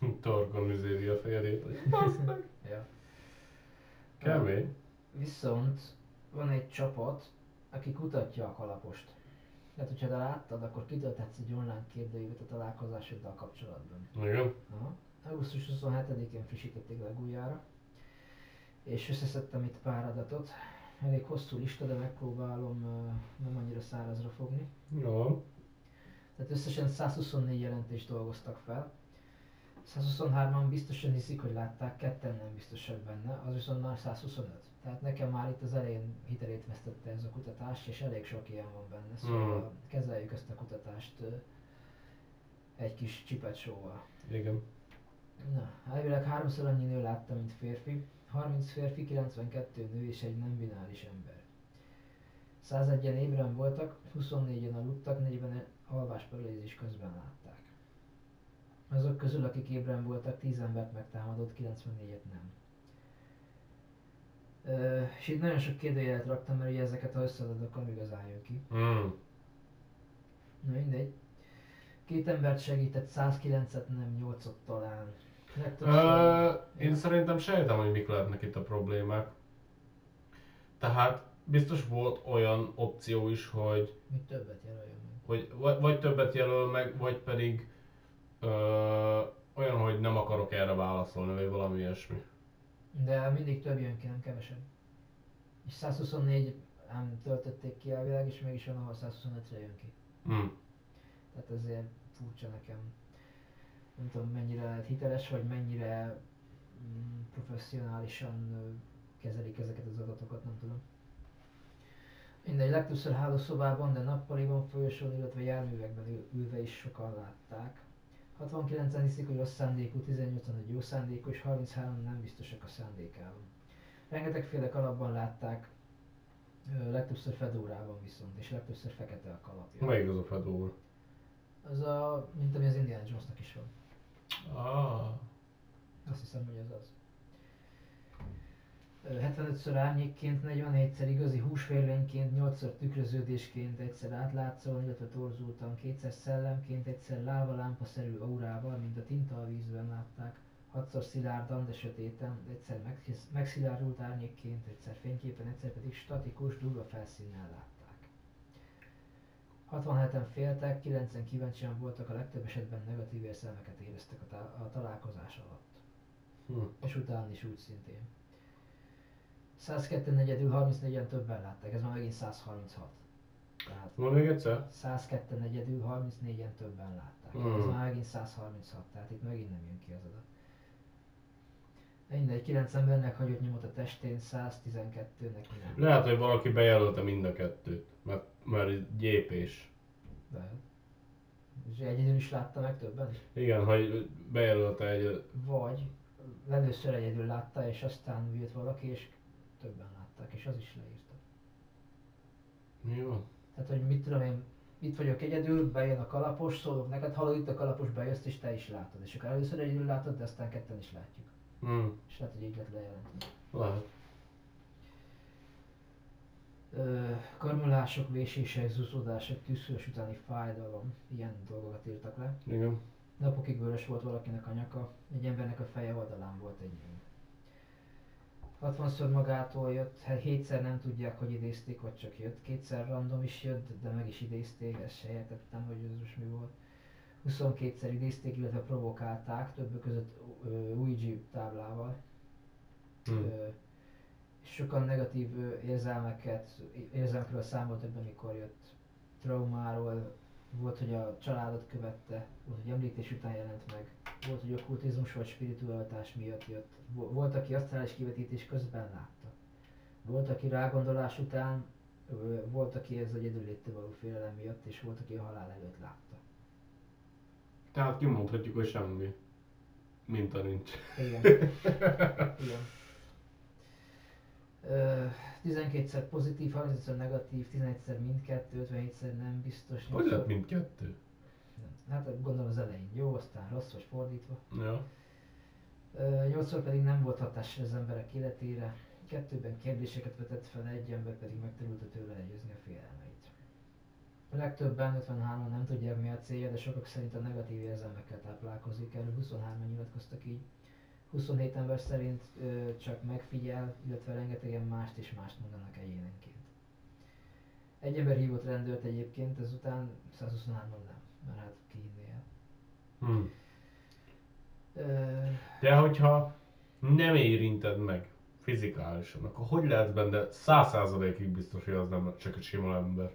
Torkon üzéli a férjét. hogy Ja. Kemény. Viszont van egy csapat, aki kutatja a kalapost. Tehát, hogyha te láttad, akkor kitölthetsz egy online kérdőívet a találkozásoddal kapcsolatban. Igen. Aha. Augusztus 27-én frissítették legújjára, és összeszedtem itt pár adatot. Elég hosszú lista, de megpróbálom nem annyira szárazra fogni. Jó. Tehát összesen 124 jelentést dolgoztak fel. 123-an biztosan hiszik, hogy látták, ketten nem biztosak benne, az viszont már 125. Tehát nekem már itt az elején hitelét vesztette ez a kutatás, és elég sok ilyen van benne, szóval Hmm. kezeljük ezt a kutatást egy kis csipet sóval. Igen. Na, elvileg háromszor annyi nő látta, mint férfi, 30 férfi, 92 nő és egy nem bináris ember. 101-en ébren voltak, 24-en aludtak, 40 alvásparalízis közben látták. Azok közül, akik ébren voltak, 10 embert megtámadott, 94-et nem. Ö, és itt nagyon sok kérdőjelet raktam, mert ugye ezeket ha összeadod, akkor igazán jön ki. Hmm. Na mindegy. Két embert segített, 109-et nem, 8-ot talán. Legtöbbször- Ö, én szerintem sejtem, hogy mik lehetnek itt a problémák. Tehát biztos volt olyan opció is, hogy, Még többet jelöljön meg. hogy vagy, vagy többet jelöl meg, vagy pedig ö, olyan, hogy nem akarok erre válaszolni, vagy valami ilyesmi. De mindig több jön ki, nem kevesebb. És 124 ám töltötték ki elvileg, és mégis van, ahol 125-re jön ki. Hmm. Tehát ezért furcsa nekem. Nem tudom mennyire lehet hiteles, vagy mennyire mm, professzionálisan kezelik ezeket az adatokat, nem tudom. Mindegy, legtöbbször hálószobában, de nappaliban, folyosón, illetve járművekben ül- ülve is sokan látták. 69-en hiszik, hogy rossz szándékú, 18-an, hogy jó szándékú, és 33 nem biztosak a szándékában. Rengetegféle kalapban látták, legtöbbször fedórában viszont, és legtöbbször fekete a kalapja. Melyik az a fedó? Az a, mint ami az Indiana Jonesnak is van. Ah. Azt hiszem, hogy ez az. Ö, 75-ször árnyékként, 47-szer igazi húsférlényként, 8-szor tükröződésként, egyszer átlátszóan, illetve torzultan, kétszer szellemként, egyszer lávalámpaszerű aurával, mint a tinta a vízben látták, hatszor szilárdan, de sötéten, egyszer meghisz- megszilárdult árnyékként, egyszer fényképen, egyszer pedig statikus, durva felszínnel látták. 67-en féltek, 9-en kíváncsian voltak, a legtöbb esetben negatív érzelmeket éreztek a, tá- a találkozás alatt. Hm. És utána is úgy szintén. 102 negyedül 34-en többen látták, ez már megint 136. Tehát Mondd még egyszer? 102 negyedül 34-en többen látták. Hmm. Ez már megint 136, tehát itt megint nem jön ki az adat. Mindegy, 9 embernek hagyott nyomot a testén, 112-nek nem. Lehet, hogy valaki bejelölte mind a kettőt, mert, mert gyépés. De. És egyedül is látta meg többen? Igen, hogy bejelölte egy... Vagy először egyedül látta, és aztán jött valaki, és többen látták, és az is leírta. Mi van? Tehát, hogy mit tudom én, itt vagyok egyedül, bejön a kalapos, szólok neked, hallod itt a kalapos, bejössz, és te is látod. És akkor először egyedül látod, de aztán ketten is látjuk. Hm. És lehet, hogy így lett lejelenteni. Lehet. Karmolások, vésések, zúzódások, tűzszülés utáni fájdalom, ilyen dolgokat írtak le. Igen. Napokig vörös volt valakinek a nyaka, egy embernek a feje oldalán volt egy nyom. 60-szor magától jött, hát hétszer nem tudják, hogy idézték, vagy csak jött. Kétszer random is jött, de meg is idézték, ezt se értettem, hogy ez most mi volt. 22-szer idézték, illetve provokálták, többek között Ouija táblával. Hm. Ö, sokan negatív érzelmeket, érzelmekről számoltak be, mikor jött traumáról, volt, hogy a családot követte, volt, hogy említés után jelent meg, volt, hogy okkultizmus vagy spiritualitás miatt jött, Vo- volt, aki asztrális kivetítés közben látta. Volt, aki rágondolás után, volt, aki ez egyedülléttől való félelem miatt, és volt, aki a halál előtt látta. Tehát kimondhatjuk, hogy semmi. Minta nincs. Igen. Igen. Ö, 12-szer pozitív, 35-szer negatív, 11-szer mindkettő, 57-szer nem biztos. Hogy lett mindkettő? Hát gondolom az elején jó, aztán rossz vagy fordítva. Ja. Nyolcszor pedig nem volt hatással az emberek életére, kettőben kérdéseket vetett fel, egy ember pedig megtanulta tőle legyőzni a félelmeit. A legtöbben, 53 nem tudják mi a célja, de sokak szerint a negatív érzelmekkel táplálkozik, erről 23-an nyilatkoztak így. 27 ember szerint ö, csak megfigyel, illetve rengetegen mást és mást mondanak egyénenként. Egy ember hívott rendőrt egyébként, ezután 123-an nem, mert hát ki hinné el. Hm. Ö, De hogyha nem érinted meg fizikálisan, akkor hogy lehet benne száz százalékig biztos, hogy az nem csak egy sima ember?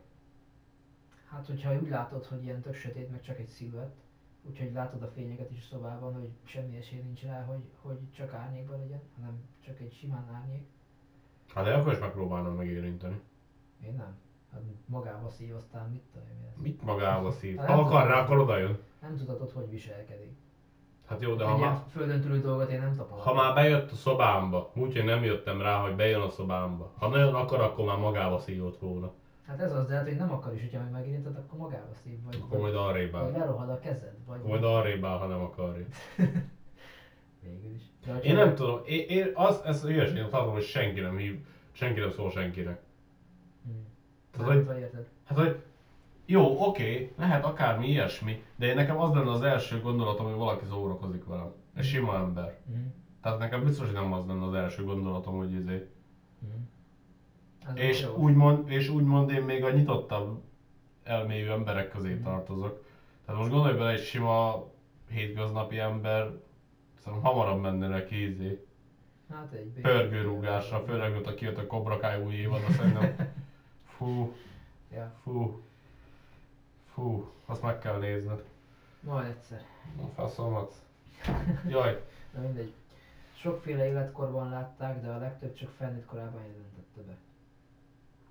Hát, hogyha úgy látod, hogy ilyen tök sötét, meg csak egy sziluett, úgyhogy látod a fényeket is a szobában, hogy semmi esély nincs rá, hogy, hogy csak árnyékban legyen, hanem csak egy simán árnyék. Hát de akkor is megpróbálnom megérinteni. Én nem. Hát magába szív, aztán mit tudom én. Mit magába szív? Hát Ha akar rá, akkor oda jön. Nem tudatod, hogy viselkedik. Hát jó, de ha már, földön túli dolgot én nem tapasztalom. ha már bejött a szobámba, úgyhogy nem jöttem rá, hogy bejön a szobámba. Ha nagyon akar, akkor már magába szívott volna. Hát ez az, de hát, hogy nem akar is, hogyha meg megérinted, akkor magába szív, vagy, Akkor majd arrébb vagy áll. lerohad a kezed, vagy majd arrébb áll, ha nem akarja. végül is. De Én nem tudom, én, én az, ez hülyeség, én azt látom, hogy senki nem hív, senki nem szól senkinek. Hm. Tehát, hogy, érted? hát, hogy jó, oké, lehet akármi ilyesmi, de én nekem az lenne az első gondolatom, hogy valaki szórakozik velem. Egy sima ember. Hm. Tehát nekem biztos, hogy nem az lenne az első gondolatom, hogy izé. Ez És jó. úgymond, és úgymond én még a nyitottabb elmélyű emberek közé Mhm. tartozok. Tehát most gondolj bele egy sima hétköznapi ember, szerintem hamarabb menne neki izé, Hát egy pörgőrúgásra, főleg ott a kijött a Cobra Kai új évad, azt szerintem, fú, Ja, fú, fú, azt meg kell nézned. majd egyszer. A faszomat. Jaj, Na mindegy. Sokféle életkorban látták, de a legtöbb csak felnőtt korában jelentette be.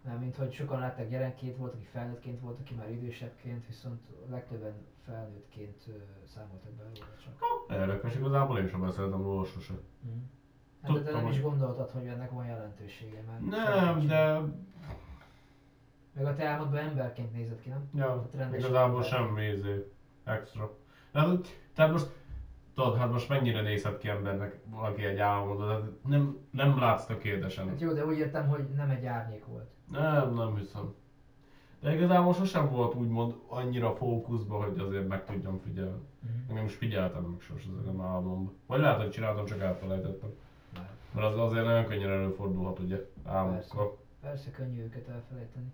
Mert mint hogy sokan látták gyerekként, volt, aki felnőttként, volt, aki már idősebbként, viszont legtöbben felnőttként számoltak be róla csak. érdekes, igazából én sem beszéltem róla sose. Mm. Hát de Tudtam, nem is hogy- gondoltad, hogy ennek van jelentősége, mert Nem, de Meg a te álmodban emberként nézett ki, nem? Ja, rendes igazából ember. semmi izé, extra. Tehát, tehát most, tudod, hát most mennyire nézhet ki embernek valaki egy tehát nem, nem látsz tökéletesen. Hát jó, de úgy értem, hogy nem egy árnyék volt. Nem, nem hiszem. De igazából sosem volt úgymond annyira fókuszban, hogy azért meg tudjam figyelni. Mm. Én nem is figyeltem meg sose ezeken álmomban. Vagy lehet, hogy csináltam, csak elfelejtettem. Mert az azért nagyon könnyen előfordulhat ugye álmokkal. Persze könnyű őket elfelejteni.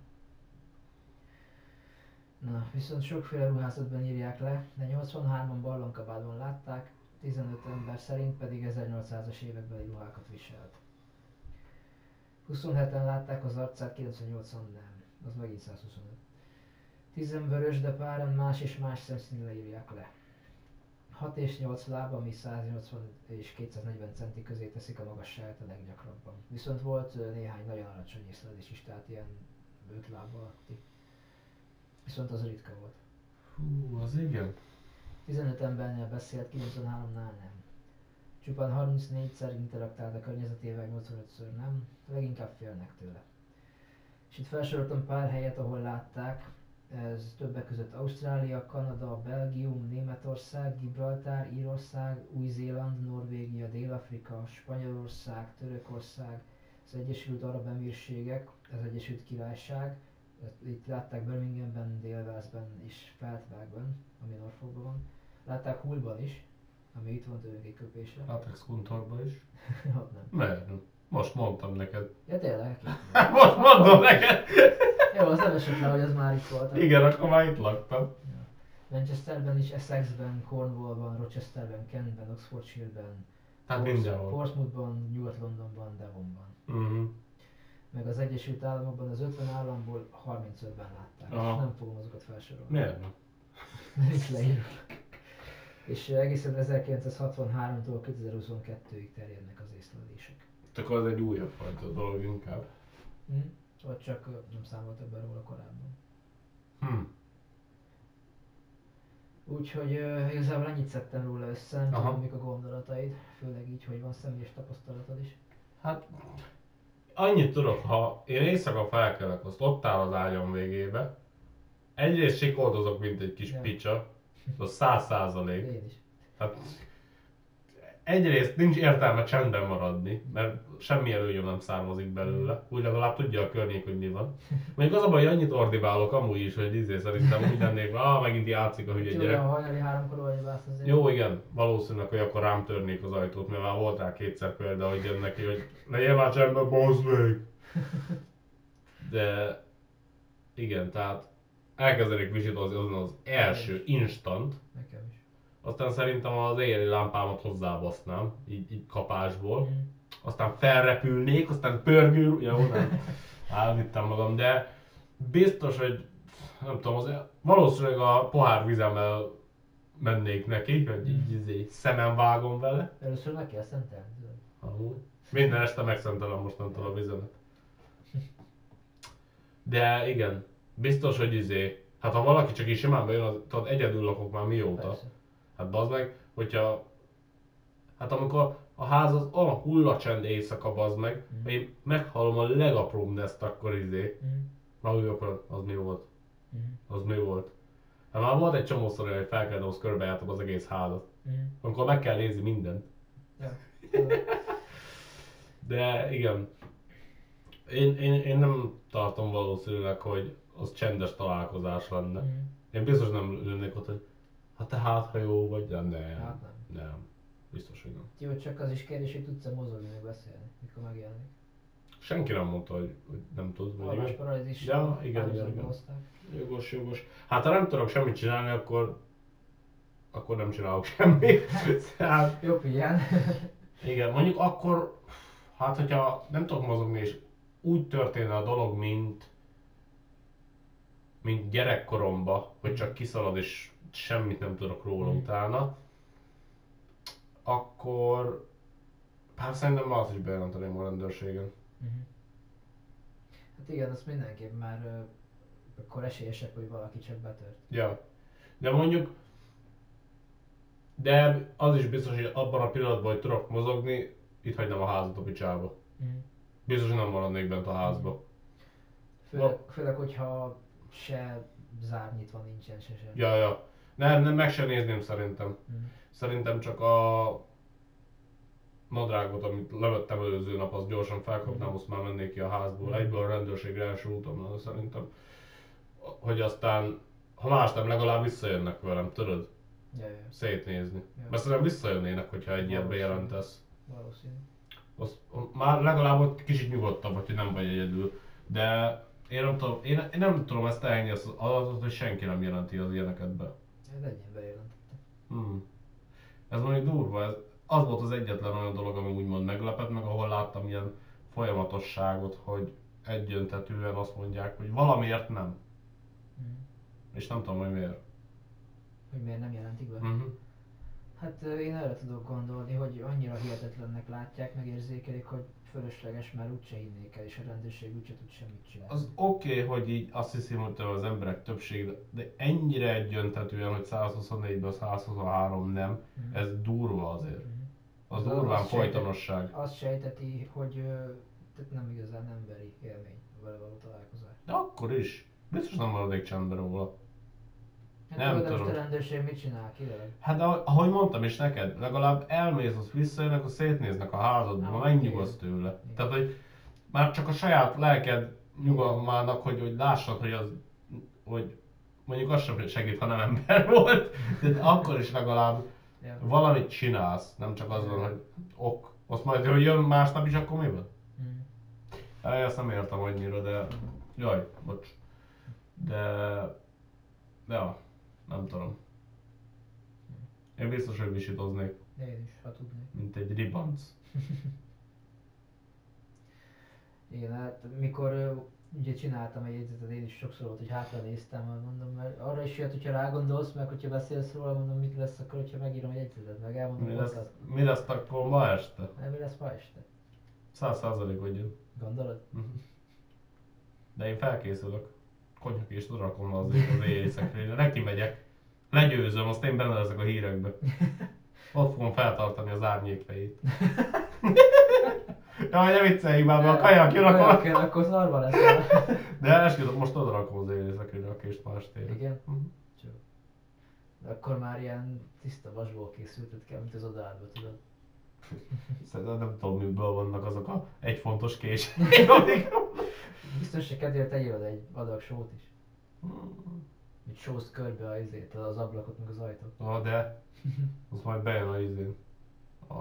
Na, viszont sokféle ruházatban írják le, de 83-an ballonkabádban látták, 15 ember szerint pedig 1800-as évekbeli ruhákat viselt. 27-en látták az arcát, 98-an nem. Az megint 125. 10 vörös, de páran más és más szemszínre írják le. 6 és 8 láb, ami 180 és 240 centi közé teszik a magasságát a leggyakrabban. Viszont volt néhány nagyon alacsony észlelés is, tehát ilyen 5 láb alatti. Viszont az ritka volt. Hú, az igen. 15 embernél beszélt, 93-nál nem. Csupán 34-szer interaktált a környezetével, 85-ször nem, leginkább félnek tőle. És itt felsoroltam pár helyet, ahol látták, ez többek között Ausztrália, Kanada, Belgium, Németország, Gibraltár, Írország, Új-Zéland, Norvégia, Dél-Afrika, Spanyolország, Törökország, az Egyesült Arab Emírségek, az Egyesült Királyság, itt látták Birminghamben, Dél-Walesben és Feltvágban, ami Norfolkban van. Látták Hullban is, ami itt van tőlünk egy köpésre. Latex kuntorba is. Ott nem. Mert nem. Most mondtam neked. Ja tényleg? Most mondom neked! Jó, az nem esett le, hogy az már itt volt. Igen, akkor már itt laktam. Manchesterben is, Essexben, Cornwallban, Rochesterben, Kentben, Oxfordshire-ben, Hát mindenhol. Portsmouthban, Nyugat-Londonban, Devonban. Mhm. Meg az Egyesült Államokban az 50 államból 35-ben látták. Aha. És nem fogom azokat felsorolni. Miért nem? Mert itt leírok. És egészen 1963-tól 2022-ig terjednek az észlelések. Csak az egy újabb fajta dolog inkább. Hm? Vagy csak nem számoltak be róla korábban. Hm. Úgyhogy ö, igazából ennyit szedtem róla össze, nem Aha. tudom mik a gondolataid, főleg így, hogy van személyes tapasztalatod is. Hát annyit tudok, ha én éjszaka felkelek, azt ott áll az ágyam végébe, egyrészt sikoldozok, mint egy kis Ja. picsa, az száz százalék. Én is. Hát egyrészt nincs értelme csendben maradni, mert semmi előnyöm nem származik belőle. Úgy legalább tudja a környék, hogy mi van. Mondjuk az a baj, hogy annyit ordibálok amúgy is, hogy izé szerintem úgy lennék, ah, megint játszik a hülye gyerek. Jó, igen, valószínűleg, hogy akkor rám törnék az ajtót, mert már volt rá kétszer példa, hogy jön neki, hogy legyél már csendben, bazd meg! De igen, tehát elkezdenék visítozni azon az első instant, Nekem is. aztán szerintem az éjjeli lámpámat hozzábasznám, így, így kapásból, Mhm. aztán felrepülnék, aztán pörgül, jó, nem, elvittem magam, de biztos, hogy nem tudom, az, valószínűleg a pohár vizemmel mennék neki, hogy így, így, így szemen vágom vele. Először meg kell szentelni. Amúgy. Minden este megszentelem mostantól a vizemet. De igen, biztos, hogy izé, hát ha valaki csak is simán bejön, az, tudod, egyedül lakok már mióta. Persze. Hát bazd meg, hogyha... Hát amikor a ház az a hullacsend éjszaka bazd meg, Mhm. én meghallom a legapróbb ezt akkor izé. Mhm. Na úgy akkor az mi volt? Mhm. Az mi volt? Hát már volt egy csomószor, hogy felkeltem, az körbejártam az egész házat. Mhm. Amikor meg kell nézni mindent. Ja. De igen. Én, én, én nem tartom valószínűleg, hogy az csendes találkozás lenne. Mhm. Én biztos nem lennék ott, hogy hát te hát, ha jó vagy, de nem. Hát nem. Nem. Biztos, hogy nem. Jó, csak az is kérdés, hogy tudsz-e mozogni, meg beszélni, mikor megjelenik. Senki nem mondta, hogy, hogy nem tud. vagy igen. Alvásparalízis. Ja, igen, igen, igen. Jogos, jogos. Hát ha nem tudok semmit csinálni, akkor akkor nem csinálok semmit. Tehát, Jobb ilyen. igen, mondjuk akkor, hát hogyha nem tudok mozogni, és úgy történne a dolog, mint mint gyerekkoromba, hogy csak kiszalad és semmit nem tudok róla Mm. utána, akkor hát szerintem azt is bejelenteném a rendőrségen. Mhm. Hát igen, azt mindenképp már ö, akkor esélyesebb, hogy valaki csak betört. Ja. De mondjuk, de az is biztos, hogy abban a pillanatban, hogy tudok mozogni, itt hagynám a házat a picsába. Mhm. Biztos, hogy nem maradnék bent a házba. Főleg, főleg, hogyha se zárnyitva nincsen se sem. Ja, ja. Nem, nem, meg sem nézném szerintem. Mhm. Szerintem csak a nadrágot, amit levettem előző nap, azt gyorsan felkapnám, azt már mennék ki a házból. Egyből a rendőrségre első úton lenne szerintem. Hogy aztán, ha más nem, legalább visszajönnek velem, tudod? Ja, ja, Szétnézni. Ja. Mert szerintem visszajönnének, hogyha egy ilyet bejelentesz. valószínű. Az, már legalább ott kicsit nyugodtabb, hogy nem vagy egyedül. De én nem tudom, én, én nem tudom ezt elengedni, az adatot, hogy senki nem jelenti az ilyeneket be. Ez ennyien bejelentette. Hmm. Ez mondjuk durva, ez, az volt az egyetlen olyan dolog, ami úgymond meglepett meg, ahol láttam ilyen folyamatosságot, hogy egyöntetően azt mondják, hogy valamiért nem. Mhm. És nem tudom, hogy miért. Hogy miért nem jelentik be? Uh-huh. Hát én erre tudok gondolni, hogy annyira hihetetlennek látják, megérzékelik, hogy fölösleges, már úgyse hinnék el, és a rendőrség úgyse tud semmit csinálni. Az oké, okay, hogy így azt hiszem, hogy az emberek többsége, de ennyire egyöntetően, hogy 124-ből 123 nem, Mhm. ez durva azért. Mhm. Az Az- durván folytonosság. Azt sejteti, hogy tehát nem igazán emberi élmény vele való találkozás. De akkor is. Biztos nem maradék csendben róla. Hát Nem tudom. a rendőrség mit csinál, kiderül? Hát ahogy mondtam is neked, legalább elmész, azt visszajönnek, akkor szétnéznek a házadba, Ah, megnyugodsz tőle. Igen. Tehát, hogy már csak a saját lelked nyugalmának, hogy, hogy lássad, hogy az, hogy mondjuk az sem segít, ha nem ember volt, de akkor is legalább Ja. valamit csinálsz, nem csak az van, hogy ok. Azt majd, hogy jön másnap is, akkor mi van? Hát, Ezt nem értem annyira, de... Jaj, bocs. De... De ja, nem tudom. Én biztos, hogy visítoznék, Én is, ha tudnék. mint egy ribanc. Igen, hát mikor ugye csináltam egy jegyzetet, én is sokszor volt, hogy hátra néztem, mondom, mert arra is jött, hogyha rágondolsz, meg hogyha beszélsz róla, mondom, mit lesz akkor, hogyha megírom egy jegyzetet, meg elmondom Mi lesz, podcast. mi lesz akkor ma este? Nem, mi lesz ma este? Száz százalék hogy jön. Gondolod? Mhm. De én felkészülök. Konyak és rakom az, az éjszekrényre. Neki megyek. Legyőzöm, azt én benne leszek a hírekbe. Ott fogom feltartani az árnyékfejét. Jaj, ne vicceljük már, mert a kajak jön, akkor... Kajak jön, akkor szarva lesz. De esküdöm, most oda rakom az éjszekrényre a kést estére. Igen? Mhm. Csak. De akkor már ilyen tiszta vasból készültet kell, mint az odaállba, tudod. Szerintem nem tudom, miből vannak azok a egy fontos kés. Biztos, hogy kedvéért tegyél oda egy adag sót is. Hogy sózd körbe a izét, az ablakot, meg az ajtót. Ah, de az majd bejön a izén. A,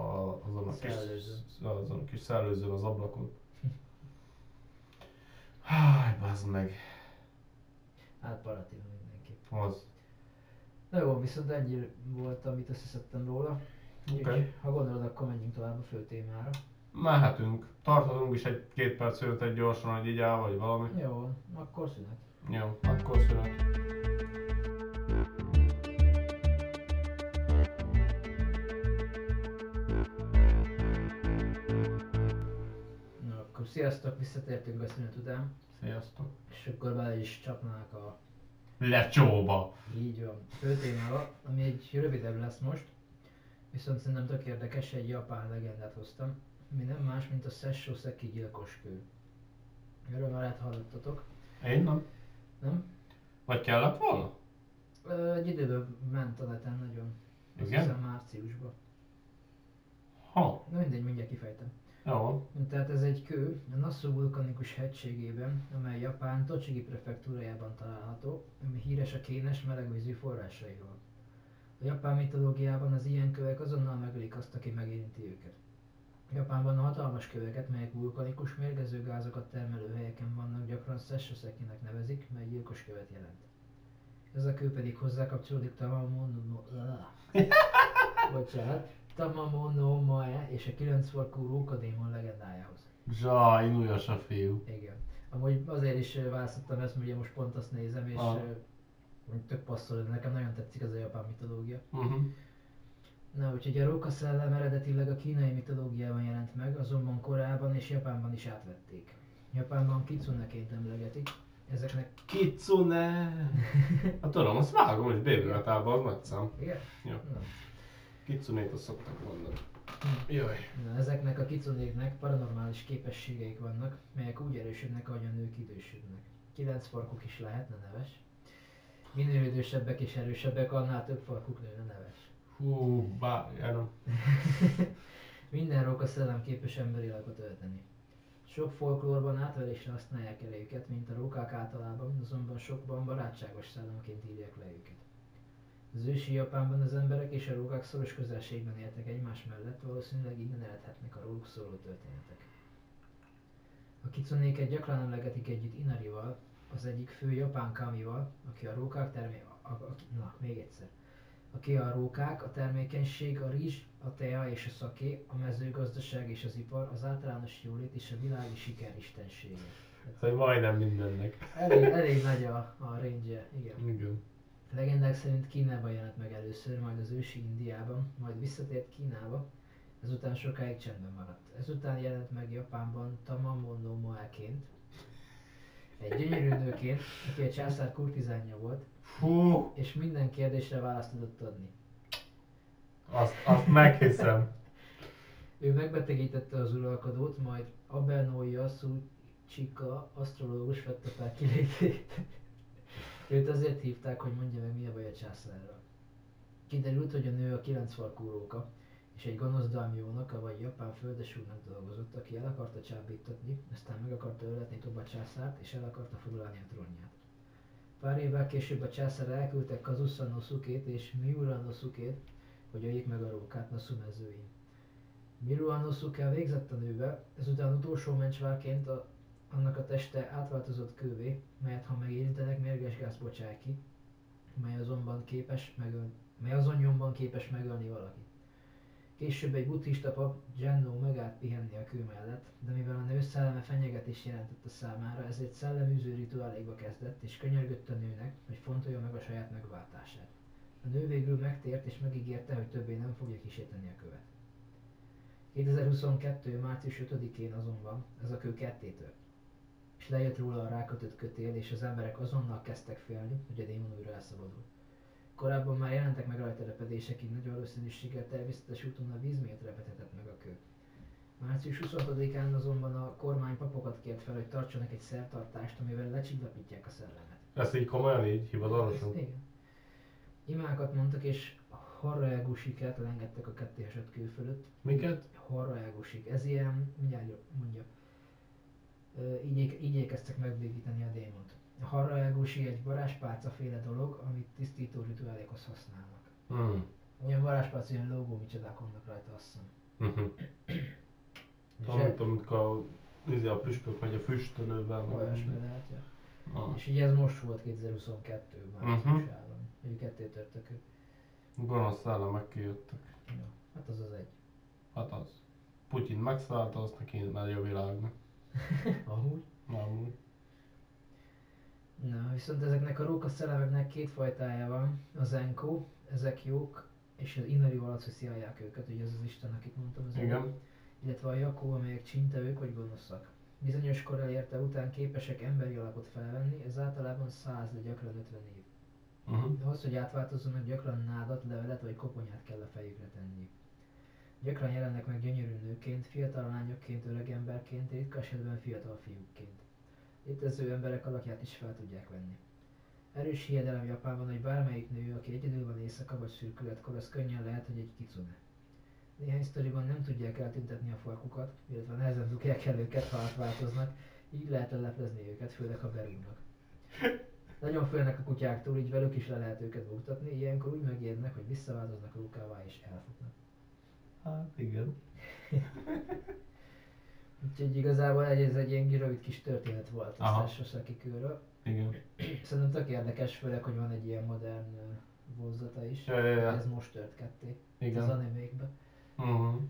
azon a kis, azon a kis szellőzőn az ablakon. Háj, bazd meg. Hát paratív mindenki. Az. Na jó, viszont ennyi volt, amit összeszedtem róla. Oké. ha gondolod, akkor menjünk tovább a fő témára. Mehetünk. Tarthatunk is egy-két perc szünetet gyorsan, hogy így áll, vagy valami. Jó, akkor szünet. Jó, akkor szünet. Na akkor sziasztok, visszatértünk szünet után, Sziasztok. és akkor bele is csapnánk a Lecsóba. így van fő témába, ami egy rövidebb lesz most, viszont szerintem tök érdekes, egy japán legendát hoztam, ami nem más, mint a Sessho Seki gyilkoskő. Erről már lehet hallottatok, Én nem. Nem? Vagy kellett volna? Ö, Egy időben ment a neten nagyon. Igen? hiszem márciusban. Ha. Na mindegy, mindjárt kifejtem. Jó. Tehát ez egy kő a Nasu vulkanikus hegységében, amely Japán Tochigi prefektúrájában található, ami híres a kénes melegvízű forrásairól. A japán mitológiában az ilyen kövek azonnal megölik azt, aki megérinti őket. Japánban a hatalmas köveket, melyek vulkanikus mérgező gázokat termelő helyeken vannak, gyakran Seshosekinek nevezik, mely gyilkos követ jelent. Ez a kő pedig hozzá kapcsolódik Tamamono... Bocsánat. Tamamono Mae és a 9 farkú rókadémon legendájához. Zsa, inújas a fiú. Igen. Amúgy azért is választottam ezt, mert ugye most pont azt nézem, és Ah. tök passzol, nekem nagyon tetszik ez a japán mitológia. Uh-huh. Na, úgyhogy a róka szellem eredetileg a kínai mitológiában jelent meg, azonban Koreában és Japánban is átvették. Japánban kitsuneként emlegetik. Ezeknek... Kitsune! Hát tudom, azt vágom, hogy baby metálban az nagy szám. Igen? Jó. Na. Kitsunét azt szoktak mondani. Jaj. Na, ezeknek a kicunéknek paranormális képességeik vannak, melyek úgy erősödnek, ahogy a nők idősödnek. Kilenc farkuk is lehetne neves. Minél idősebbek és erősebbek, annál több farkuk nőne neves. Hú, bá, nem. Minden róka szellem képes emberi alakot ölteni. Sok folklórban átverésre használják el őket, mint a rókák általában, azonban sokban barátságos szellemként írják le őket. Az ősi Japánban az emberek és a rókák szoros közelségben éltek egymás mellett, valószínűleg innen eredhetnek a róluk szóló történetek. A kicunéket gyakran emlegetik együtt Inarival, az egyik fő japán kamival, aki a rókák termé... A, a, na, még egyszer. A rókák, a termékenység, a rizs, a tea és a szaké, a mezőgazdaság és az ipar, az általános jólét és a világi siker istensége. Szóval majdnem mindennek. Elég, elég nagy a, a range igen. Igen. A legendák szerint Kínában jelent meg először, majd az ősi Indiában, majd visszatért Kínába, ezután sokáig csendben maradt. Ezután jelent meg Japánban Tamamono Moeként, egy gyönyörű nőként, aki a császár kurtizánja volt, Hú, és minden kérdésre választ tudott adni. azt, azt meghiszem. Ő megbetegítette az uralkodót, majd Abeno Yasuchika asztrológus vette fel kilétét. Őt azért hívták, hogy mondja meg mi a baj a császárral. Kiderült, hogy a nő a kilenc farkú róka, és egy gonosz daimjónak, vagy japán földesúrnak dolgozott, aki el akarta csábítatni, aztán meg akarta öletni Toba császárt, és el akarta foglalni a trónját. Pár évvel később a császár elküldte Kazusa no Sukét és Miura no Sukét, hogy öljék meg a rókát Nasu mezőin. Miru Anosuke végzett a nőbe, ezután utolsó mencsvárként a, annak a teste átváltozott kővé, melyet ha megérintenek mérges gáz bocsáj ki, mely azonban képes megöl, mely azon nyomban képes megölni valakit. Később egy buddhista pap, Genno megállt pihenni a kő mellett, de mivel a nő szelleme fenyegetés jelentette számára, ezért szelleműző rituálékba kezdett, és könyörgött a nőnek, hogy fontolja meg a saját megváltását. A nő végül megtért és megígérte, hogy többé nem fogja kísérteni a követ. 2022. március 5-én azonban ez a kő ketté. És lejött róla a rákötött kötél, és az emberek azonnal kezdtek félni, hogy a démon újra elszabadul. Korábban már jelentek meg rajta repedések, így nagy valószínűséggel természetes úton a víz miatt repedhetett meg a kő. Március 26-án azonban a kormány papokat kért fel, hogy tartsanak egy szertartást, amivel lecsillapítják a szellemet. Ezt így komolyan így hivatalosan? Igen. Imákat mondtak, és harraegusiket lengettek a kettéesett kő fölött. Miket? Harraegusik. Ez ilyen, mindjárt mondja. Így, így ékeztek megbékíteni a démont. A harraegusi egy varázspálca féle dolog, amit tisztító rituálékhoz használnak. Hmm. Ilyen varázspálca, ilyen logó, micsodák vannak rajta, azt hiszem. Mhm. És Tudom, amikor a, a püspök megy a füstölővel. Olyasmi lehet, ja. Ah. És így ez most volt 2022-ben, Mhm. márciusában. Hogy ketté törtök ők. Gonosz szellemek kijöttek. Ja, hát az az egy. Hát az. Putyin megszállta, azt neki megy a világnak. Amúgy. Amúgy. Na, viszont ezeknek a róka szellemeknek két fajtája van. Az Enko, ezek jók, és az Inari alatt szolgálják őket, ugye ez az Isten, akit mondtam az előbb. Igen. Illetve a Jakó, amelyek csintevők vagy gonoszak. Bizonyos kor elérte után képesek emberi alakot felvenni, ez általában 100, de gyakran 50 év. Uh-huh. De ahhoz, hogy átváltozzanak, gyakran nádat, levelet vagy koponyát kell a fejükre tenni. Gyakran jelennek meg gyönyörű nőként, fiatal lányokként, öreg emberként, ritka esetben fiatal fiúkként. Létező emberek alakját is fel tudják venni. Erős hiedelem Japánban, hogy bármelyik nő, aki egyedül van éjszaka vagy szürkületkor, az könnyen lehet, hogy egy kicune. Néhány sztoriban nem tudják eltüntetni a farkukat, illetve nehezen dugják el őket, ha átváltoznak, így lehet leleplezni őket, főleg ha berúgnak. Nagyon félnek a kutyáktól, így velük is le lehet őket buktatni, ilyenkor úgy megijednek, hogy visszaváltoznak rókává és elfutnak. Hát igen. Úgyhogy igazából egy, ez egy ilyen rövid kis történet volt a Aha. Sasaki kőről. Igen. Szerintem tök érdekes, főleg, hogy van egy ilyen modern vonzata is. Ja, ja, ja. Ez most tört ketté. Igen. Az animékben. Uh-huh.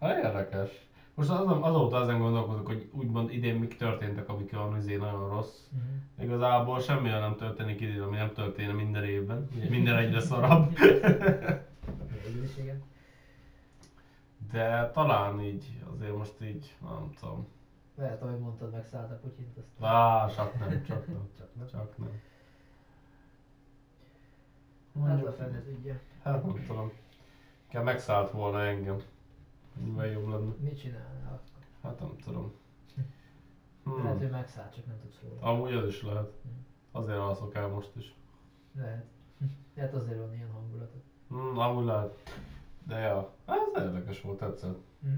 Hát érdekes. Most azon, azóta ezen gondolkozok, hogy úgymond idén mik történtek, amik olyan izé nagyon rossz. Uh-huh. Igazából semmi olyan nem történik idén, ami nem történne minden évben. Minden egyre szarabb. Igen. De talán így, azért most így, nem tudom. Lehet, ahogy mondtad, megszállt a Putyint, azt Á, csak nem, csak nem, csak nem. csak nem. Hát a fene tudja. Hát nem tudom. Kell megszállt volna engem. Mivel jobb lenne. Mit csinálnál akkor? Hát nem tudom. Lehet, Hmm. hogy megszállt, csak nem tudsz róla. Amúgy az is lehet. Azért alszok el most is. Lehet. Hát azért van ilyen hangulatod. Hmm, amúgy lehet. De ja, ez érdekes volt, tetszett. Hm?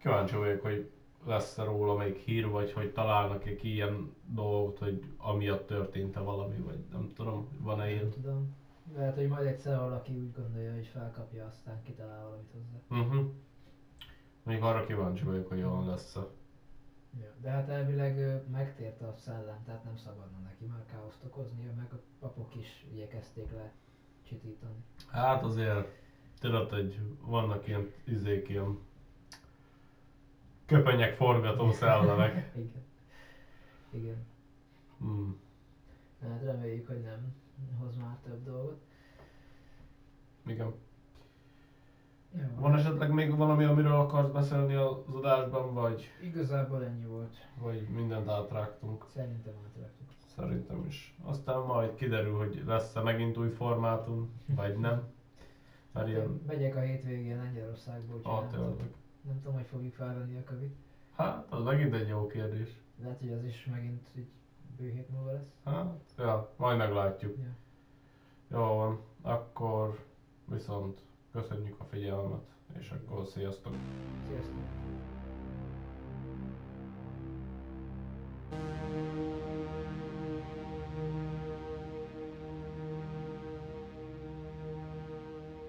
Kíváncsi vagyok, hogy lesz-e róla még hír, vagy hogy találnak-e ki ilyen dolgot, hogy amiatt történt-e valami, vagy nem tudom, van-e Nem ilyen. tudom. Lehet, hogy majd egyszer valaki úgy gondolja, hogy felkapja, aztán kitalál valamit hozzá. Uh-huh. Még arra kíváncsi vagyok, hogy olyan lesz-e. Ja. De hát elvileg ö, megtért a szellem, tehát nem szabadna neki már káoszt okoznia, meg a papok is igyekezték le csitítani. Hát azért, tudod, hogy vannak ilyen izék, ilyen köpenyek forgató szellemek. Igen. Igen. Hmm. Hát reméljük, hogy nem hoz már több dolgot. Igen. Jó. Van esetleg még valami, amiről akarsz beszélni az adásban, vagy, Igazából ennyi volt. vagy mindent átrágtunk? Szerintem átraktuk. Szerintem is. Aztán majd kiderül, hogy lesz-e megint új formátum, vagy nem. Hát Már ilyen... Megyek a hétvégén Lengyelországba, úgyhogy ah, nem, tudom, nem tudom, hogy fogjuk felvenni a kövit. Hát, az megint egy jó kérdés. Lehet, hogy az is megint így bő hét múlva lesz. Hát, ja, majd meglátjuk. Ja. Jó van, akkor viszont köszönjük a figyelmet, és akkor sziasztok! Sziasztok!